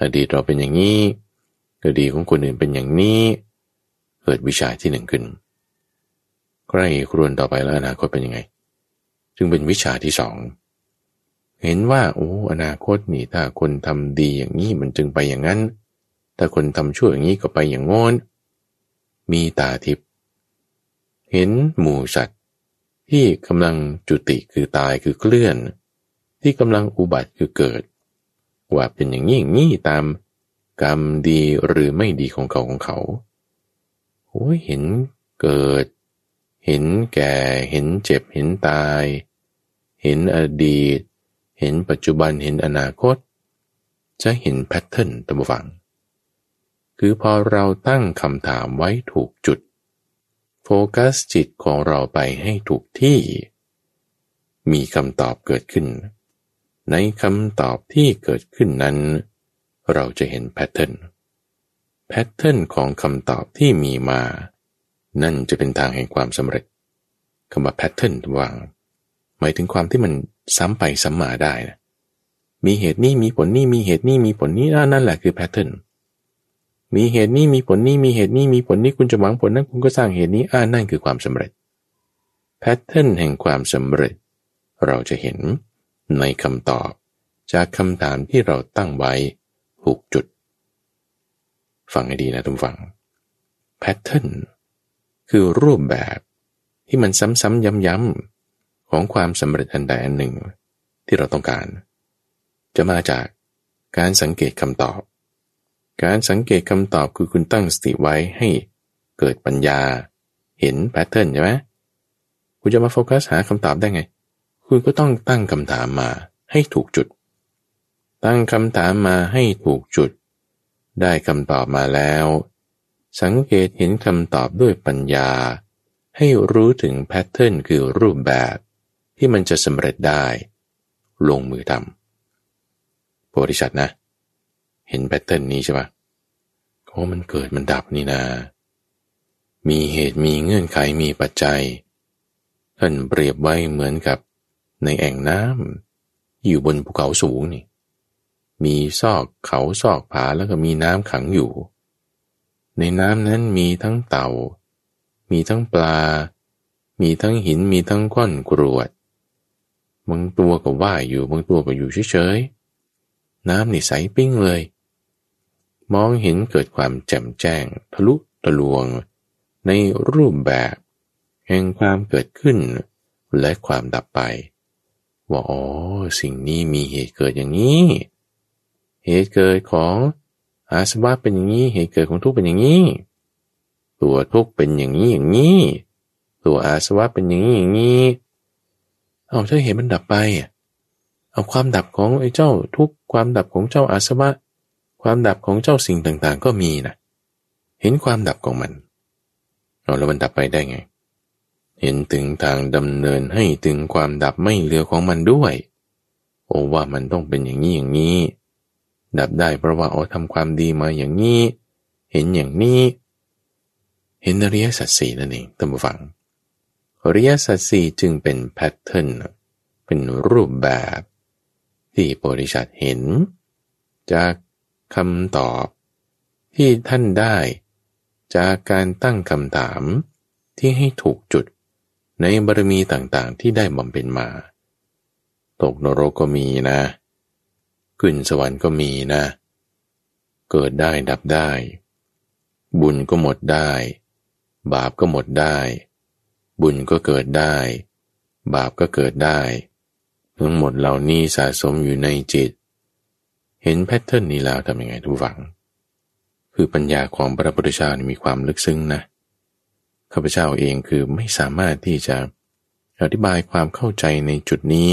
อดีตเราเป็นอย่างนี้อดีตของคนอื่นเป็นอย่างนี้ เกิดวิชาที่หนึ่งขึ้นใครครวนต่อไปแล้วอนาคตเป็นยังไง จึงเป็นวิชาที่สอง เห็นว่าโอ้อนาคตนี่ถ้าคนทำดีอย่างนี้มันจึงไปอย่างนั้น ถ้าคนทำชั่วอย่างนี้ก็ไปอย่างงอนมีตาทิพย์เห็นหมู่สัตว์ที่กำลังจุติคือตายคือเคลื่อน ที่กำลังอุบัติคือเกิด ว่าเป็นอย่างนี้อย่างนี้ตาม กรรมดีหรือไม่ดีของเขาของเขา โอ้ยเห็นเกิด เห็นแก่ เห็นเจ็บ เห็นตาย เห็นอดีต เห็นปัจจุบัน เห็นอนาคต จะเห็นแพทเทิร์นตัมฟัง คือพอเราตั้งคำถามไว้ถูกจุด โฟกัสจิตของเราไปให้ถูกที่ มีคำตอบเกิดขึ้น ในคำตอบที่เกิดขึ้นนั้น เราจะเห็น pattern pattern ของคำตอบที่มีมา นั่นจะเป็นทางแห่งความสำเร็จคำว่า pattern วางหมายถึงความที่มันซ้ำไปซ้ำมาได้นะมีเหตุนี้มีผลนี้มีเหตุนี้มีผลนี้นั่นแหละคือ patternมีเหตุนี้มีผลนี้มีเหตุนี้มีผลนี้คุณจะหวังผลนั้นคุณก็สร้างเหตุนี้อ่านั่นคือความสำเร็จแพทเทิร์นแห่งความสำเร็จ เราจะเห็นในคำตอบจากคำถามที่เราตั้งไว้ถูกจุด ฟังให้ดีนะทุกฝังแพทเทิร์นคือรูปแบบที่มันซ้ำๆย้ำๆของความสำเร็จอันใดอันหนึ่ง ที่เราต้องการ จะมาจากการสังเกตคำตอบ การสังเกตคำตอบคือคุณตั้งสติไว้ให้เกิดปัญญา เห็น pattern ใช่ไหมคุณจะมาโฟกัสหาคำตอบได้ไง คุณก็ต้องตั้งคำถามมาให้ถูกจุด ตั้งคำถามมาให้ถูกจุด ได้คำตอบมาแล้ว สังเกตเห็นคำตอบด้วยปัญญา ให้รู้ถึง pattern คือรูปแบบที่มันจะสำเร็จได้ ลงมือทำบริษัทนะ เห็นแพทเทิร์นนี้ใช่ปะโอ้มันเกิดมันดับนี่นามีเหตุมีเงื่อนไขมีปัจจัย ท่านเปรียบไว้เหมือนกับในแอ่งน้ำอยู่บนภูเขาสูงนี่ มีซอกเขาซอกผาแล้วก็มีน้ำขังอยู่ ในน้ำนั้นมีทั้งเต่า มีทั้งปลา มีทั้งหินมีทั้งก้อนกรวดบางตัวก็ว่ายอยู่บางตัวก็อยู่เฉยๆ น้ำนี่ใสปิ้งเลย มองเห็นเกิดความแจ่มแจ้ง ทะลุทะลวง ในรูปแบบ แห่งความเกิดขึ้น และความดับไป ว่าอ๋อสิ่งนี้มีเหตุเกิดอย่างนี้ เหตุเกิดของอาสวะเป็นอย่างนี้ เหตุเกิดของทุกข์เป็นอย่างนี้ ตัวทุกข์เป็นอย่างนี้อย่างนี้ ตัวอาสวะเป็นอย่างนี้อย่างนี้ เอาถ้าเห็นมันดับไป เอาความดับของไอ้เจ้าทุกความดับของเจ้าอาสวะ ความดับของเจ้าสิ่งต่างๆ ก็มีนะ เห็นความดับของมัน เอาแล้วมันดับไปได้ไง เห็นถึงทางดำเนินให้ถึงความดับไม่เหลือของมันด้วย โอ้ว่ามันต้องเป็นอย่างนี้อย่างนี้ ดับได้เพราะว่าโอ้ทำความดีมาอย่างนี้ เห็นอย่างนี้ เห็นอริยสัจสี่นั่นเองตั้งฟังอริยสัจสี่จึงเป็นแพทเทิร์นเป็นรูปแบบ ที่บริษัทเห็น จากคำตอบที่ท่านได้ จากการตั้งคำถามที่ให้ถูกจุดในบารมีต่างๆที่ได้บำเพ็ญมา ตกนรกก็มีนะ ขึ้นสวรรค์ก็มีนะ เกิดได้ดับได้ บุญก็หมดได้ บาปก็หมดได้ บุญก็เกิดได้ บาปก็เกิดได้ ทั้งหมดเหล่านี้สะสมอยู่ในจิต เห็นแพทเทิร์นนี้แล้วทำยังไงทุกฝัง คือปัญญาของพระพุทธเจ้ามีความลึกซึ้งนะข้าพเจ้าเองคือไม่สามารถที่จะอธิบายความเข้าใจในจุดนี้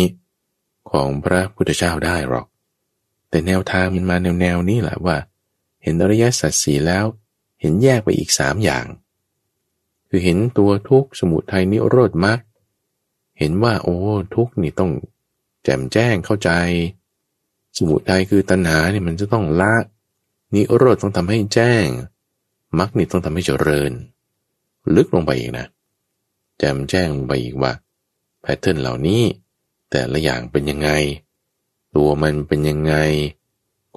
ของพระพุทธเจ้าได้หรอก แต่แนวทางมันมาแนวแนวนี้แหละว่า เห็นอริยสัจสีแล้ว เห็นแยกไปอีกสามอย่าง คือเห็นตัวทุกข์สมุทัยนิโรธมรรคเห็นว่าโอ้ทุกข์นี่ต้องแจ่มแจ้งเข้าใจ สมุทัยคือตัณหาเนี่ยมันจะต้องละนิโรธต้องทำให้แจ้งมรรคนี่ต้องทำให้เจริญ ลึกลงไปอีกนะ แจ่มแจ้งลงไปอีกว่าแพทเทิร์นเหล่านี้ แต่ละอย่างเป็นยังไง ตัวมันเป็นยังไง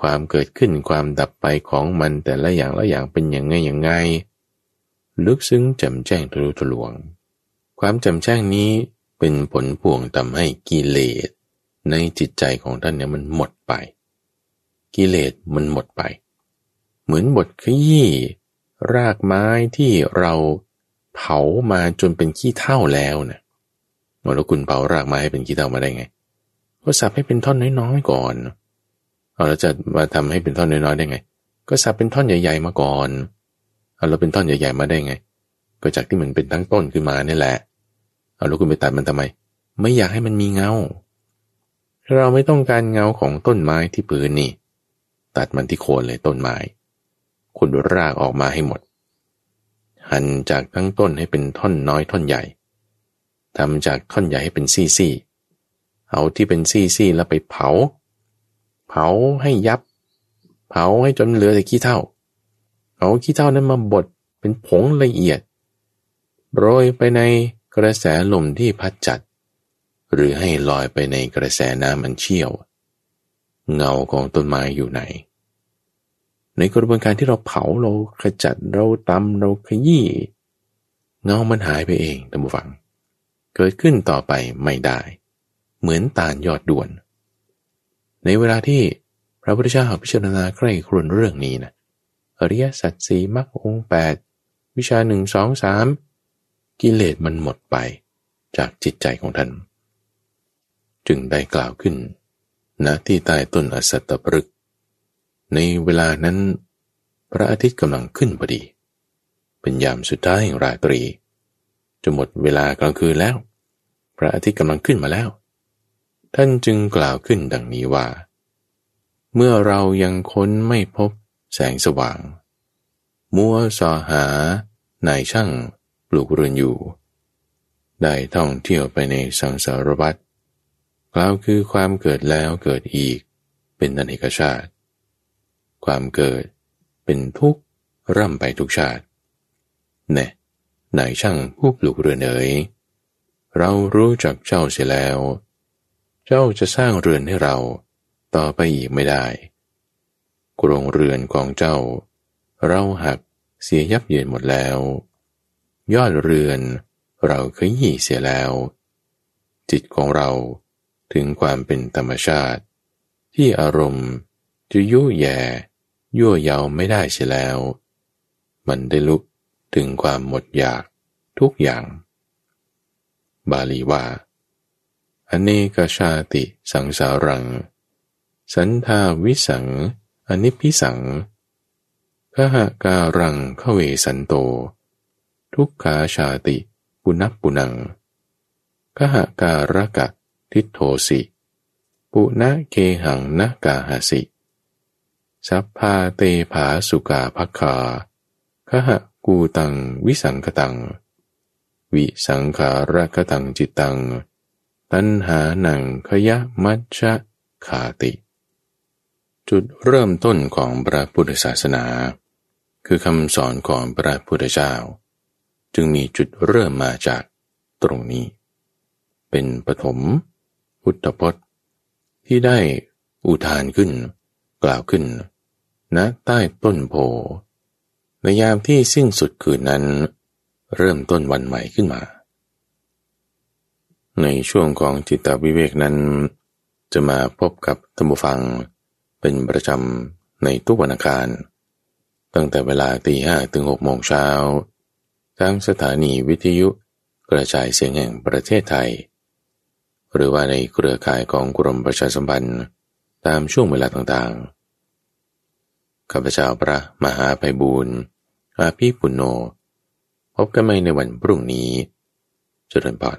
ความเกิดขึ้นความดับไปของมันแต่ละอย่างละอย่างเป็นยังไงยังไง ลึกซึ้งแจ่มแจ้งทะลุทะลวง ความแจ่มแจ้งนี้เป็นผลพวงทำให้กิเลสในจิตใจของท่านเนี่ยมันหมดไป กิเลสมันหมดไป เหมือนบทขยี้รากไม้ที่เราเผามาจนเป็นขี้เท่าแล้วนะแล้วคุณเผารากไม้ให้เป็นขี้เท่ามาได้ไง ก็สับให้เป็นท่อนน้อยๆก่อนเอาแล้วจะมาทำให้เป็นท่อนน้อยๆได้ไง ก็สับเป็นท่อนใหญ่ๆมาก่อนเอาแล้วเป็นท่อนใหญ่ๆมาได้ไง ก็จากที่มันเป็นทั้งต้นขึ้นมาเนี่ยแหละเอาแล้วคุณไปตัดมันทำไม ไม่อยากให้มันมีเงา เราไม่ต้องการเงาของต้นไม้ที่ปืนนี่ ตัดมันที่โคนเลยต้นไม้ขุดรากออกมาให้หมด หั่นจากทั้งต้นให้เป็นท่อนน้อยท่อนใหญ่ทำจากท่อนใหญ่ให้เป็นซี่ๆ เอาที่เป็นซี่ๆแล้วไปเผา เผาให้ยับ เผาให้จนเหลือแต่ขี้เท่าเอาขี้เท่านั้นมาบดเป็นผงละเอียด โรยไปในกระแสลมที่พัดจัด หรือให้ลอยไปในกระแสน้ำมันเชี่ยว เงาของต้นไม้อยู่ไหน ในกระบวนการที่เราเผาเราขจัดเราตำเราขยี้เงามันหายไปเองท่านผู้ฟัง เกิดขึ้นต่อไปไม่ได้ เหมือนตาลยอดด่วน ในเวลาที่พระพุทธเจ้าพิจารณาใกล้ครวนเรื่องนี้นะอริยสัจสีมรรคองแปดวิชาหนึ่งสองสามกิเลสมันหมดไปจากจิตใจของท่าน จึงได้กล่าวขึ้นณที่ใต้ต้นอสัตตปรึก ในเวลานั้น พระอาทิตย์กำลังขึ้นพอดี เป็นยามสุดท้ายแห่งราตรี จะหมดเวลากลางคืนแล้ว พระอาทิตย์กำลังขึ้นมาแล้ว ท่านจึงกล่าวขึ้นดังนี้ว่า เมื่อเรายังค้นไม่พบแสงสว่าง มัวสอหานายช่างปลูกเรือนอยู่ ได้ท่องเที่ยวไปในสังสารวัฏกล่าวคือความเกิดแล้วเกิดอีกเป็นอเนกชาติ ความเกิดเป็นทุกข์ร่ำไปทุกชาติแน่นายช่างผู้ปลูกเรือนเอ๋ยเรารู้จักเจ้าเสียแล้ว เจ้าจะสร้างเรือนให้เราต่อไปอีกไม่ได้กรงเรือนของเจ้า เราหักเสียยับเยินหมดแล้ว ยอดเรือนเราเคยยี่เสียแล้ว จิตของเราถึงความเป็นธรรมชาติ ที่อารมณ์จะยุ่ยแย่ยั่วเยาไม่ได้เสียแล้ว มันได้ลุกถึงความหมดอยากทุกอย่าง บาลีว่า อเนกชาติสังสารัง สันทาวิสัง อนิพิสังพหาการังเขเวสันโต ทุกขาชาติ ปุนับปุนังพหาการกะทิโทสิ ปุณะเกหังนะกาหาสิสัพพาเตภาสุกาภัคาขหะกูตังวิสังคตัง วิสังขารคตังจิตตัง ตัณหาหนังขยะมัชชะขาติ จุดเริ่มต้นของพระพุทธศาสนา คือคำสอนของพระพุทธเจ้า จึงมีจุดเริ่มมาจากตรงนี้ เป็นปฐมพุทธพจน์ ที่ได้อุทานขึ้น กล่าวขึ้นณใต้ต้นโพในยามที่สิ้นสุดคืนนั้น เริ่มต้นวันใหม่ขึ้นมา ในช่วงของจิตวิเวกนั้น จะมาพบกับธรรมฟัง เป็นประจำในทุกวันอังคาร ตั้งแต่เวลาตีห้ถึงหกโมงเช้าทางสถานีวิทยุกระจายเสียงแห่งประเทศไทย หรือว่าในเครือข่ายของกรมประชาสัมพันธ์ตามช่วงเวลาต่างๆ ข้าพเจ้าพระมหาไพบูรณ์อาภีปุณโญพบกันใหม่ในวันพรุ่งนี้ เจริญพร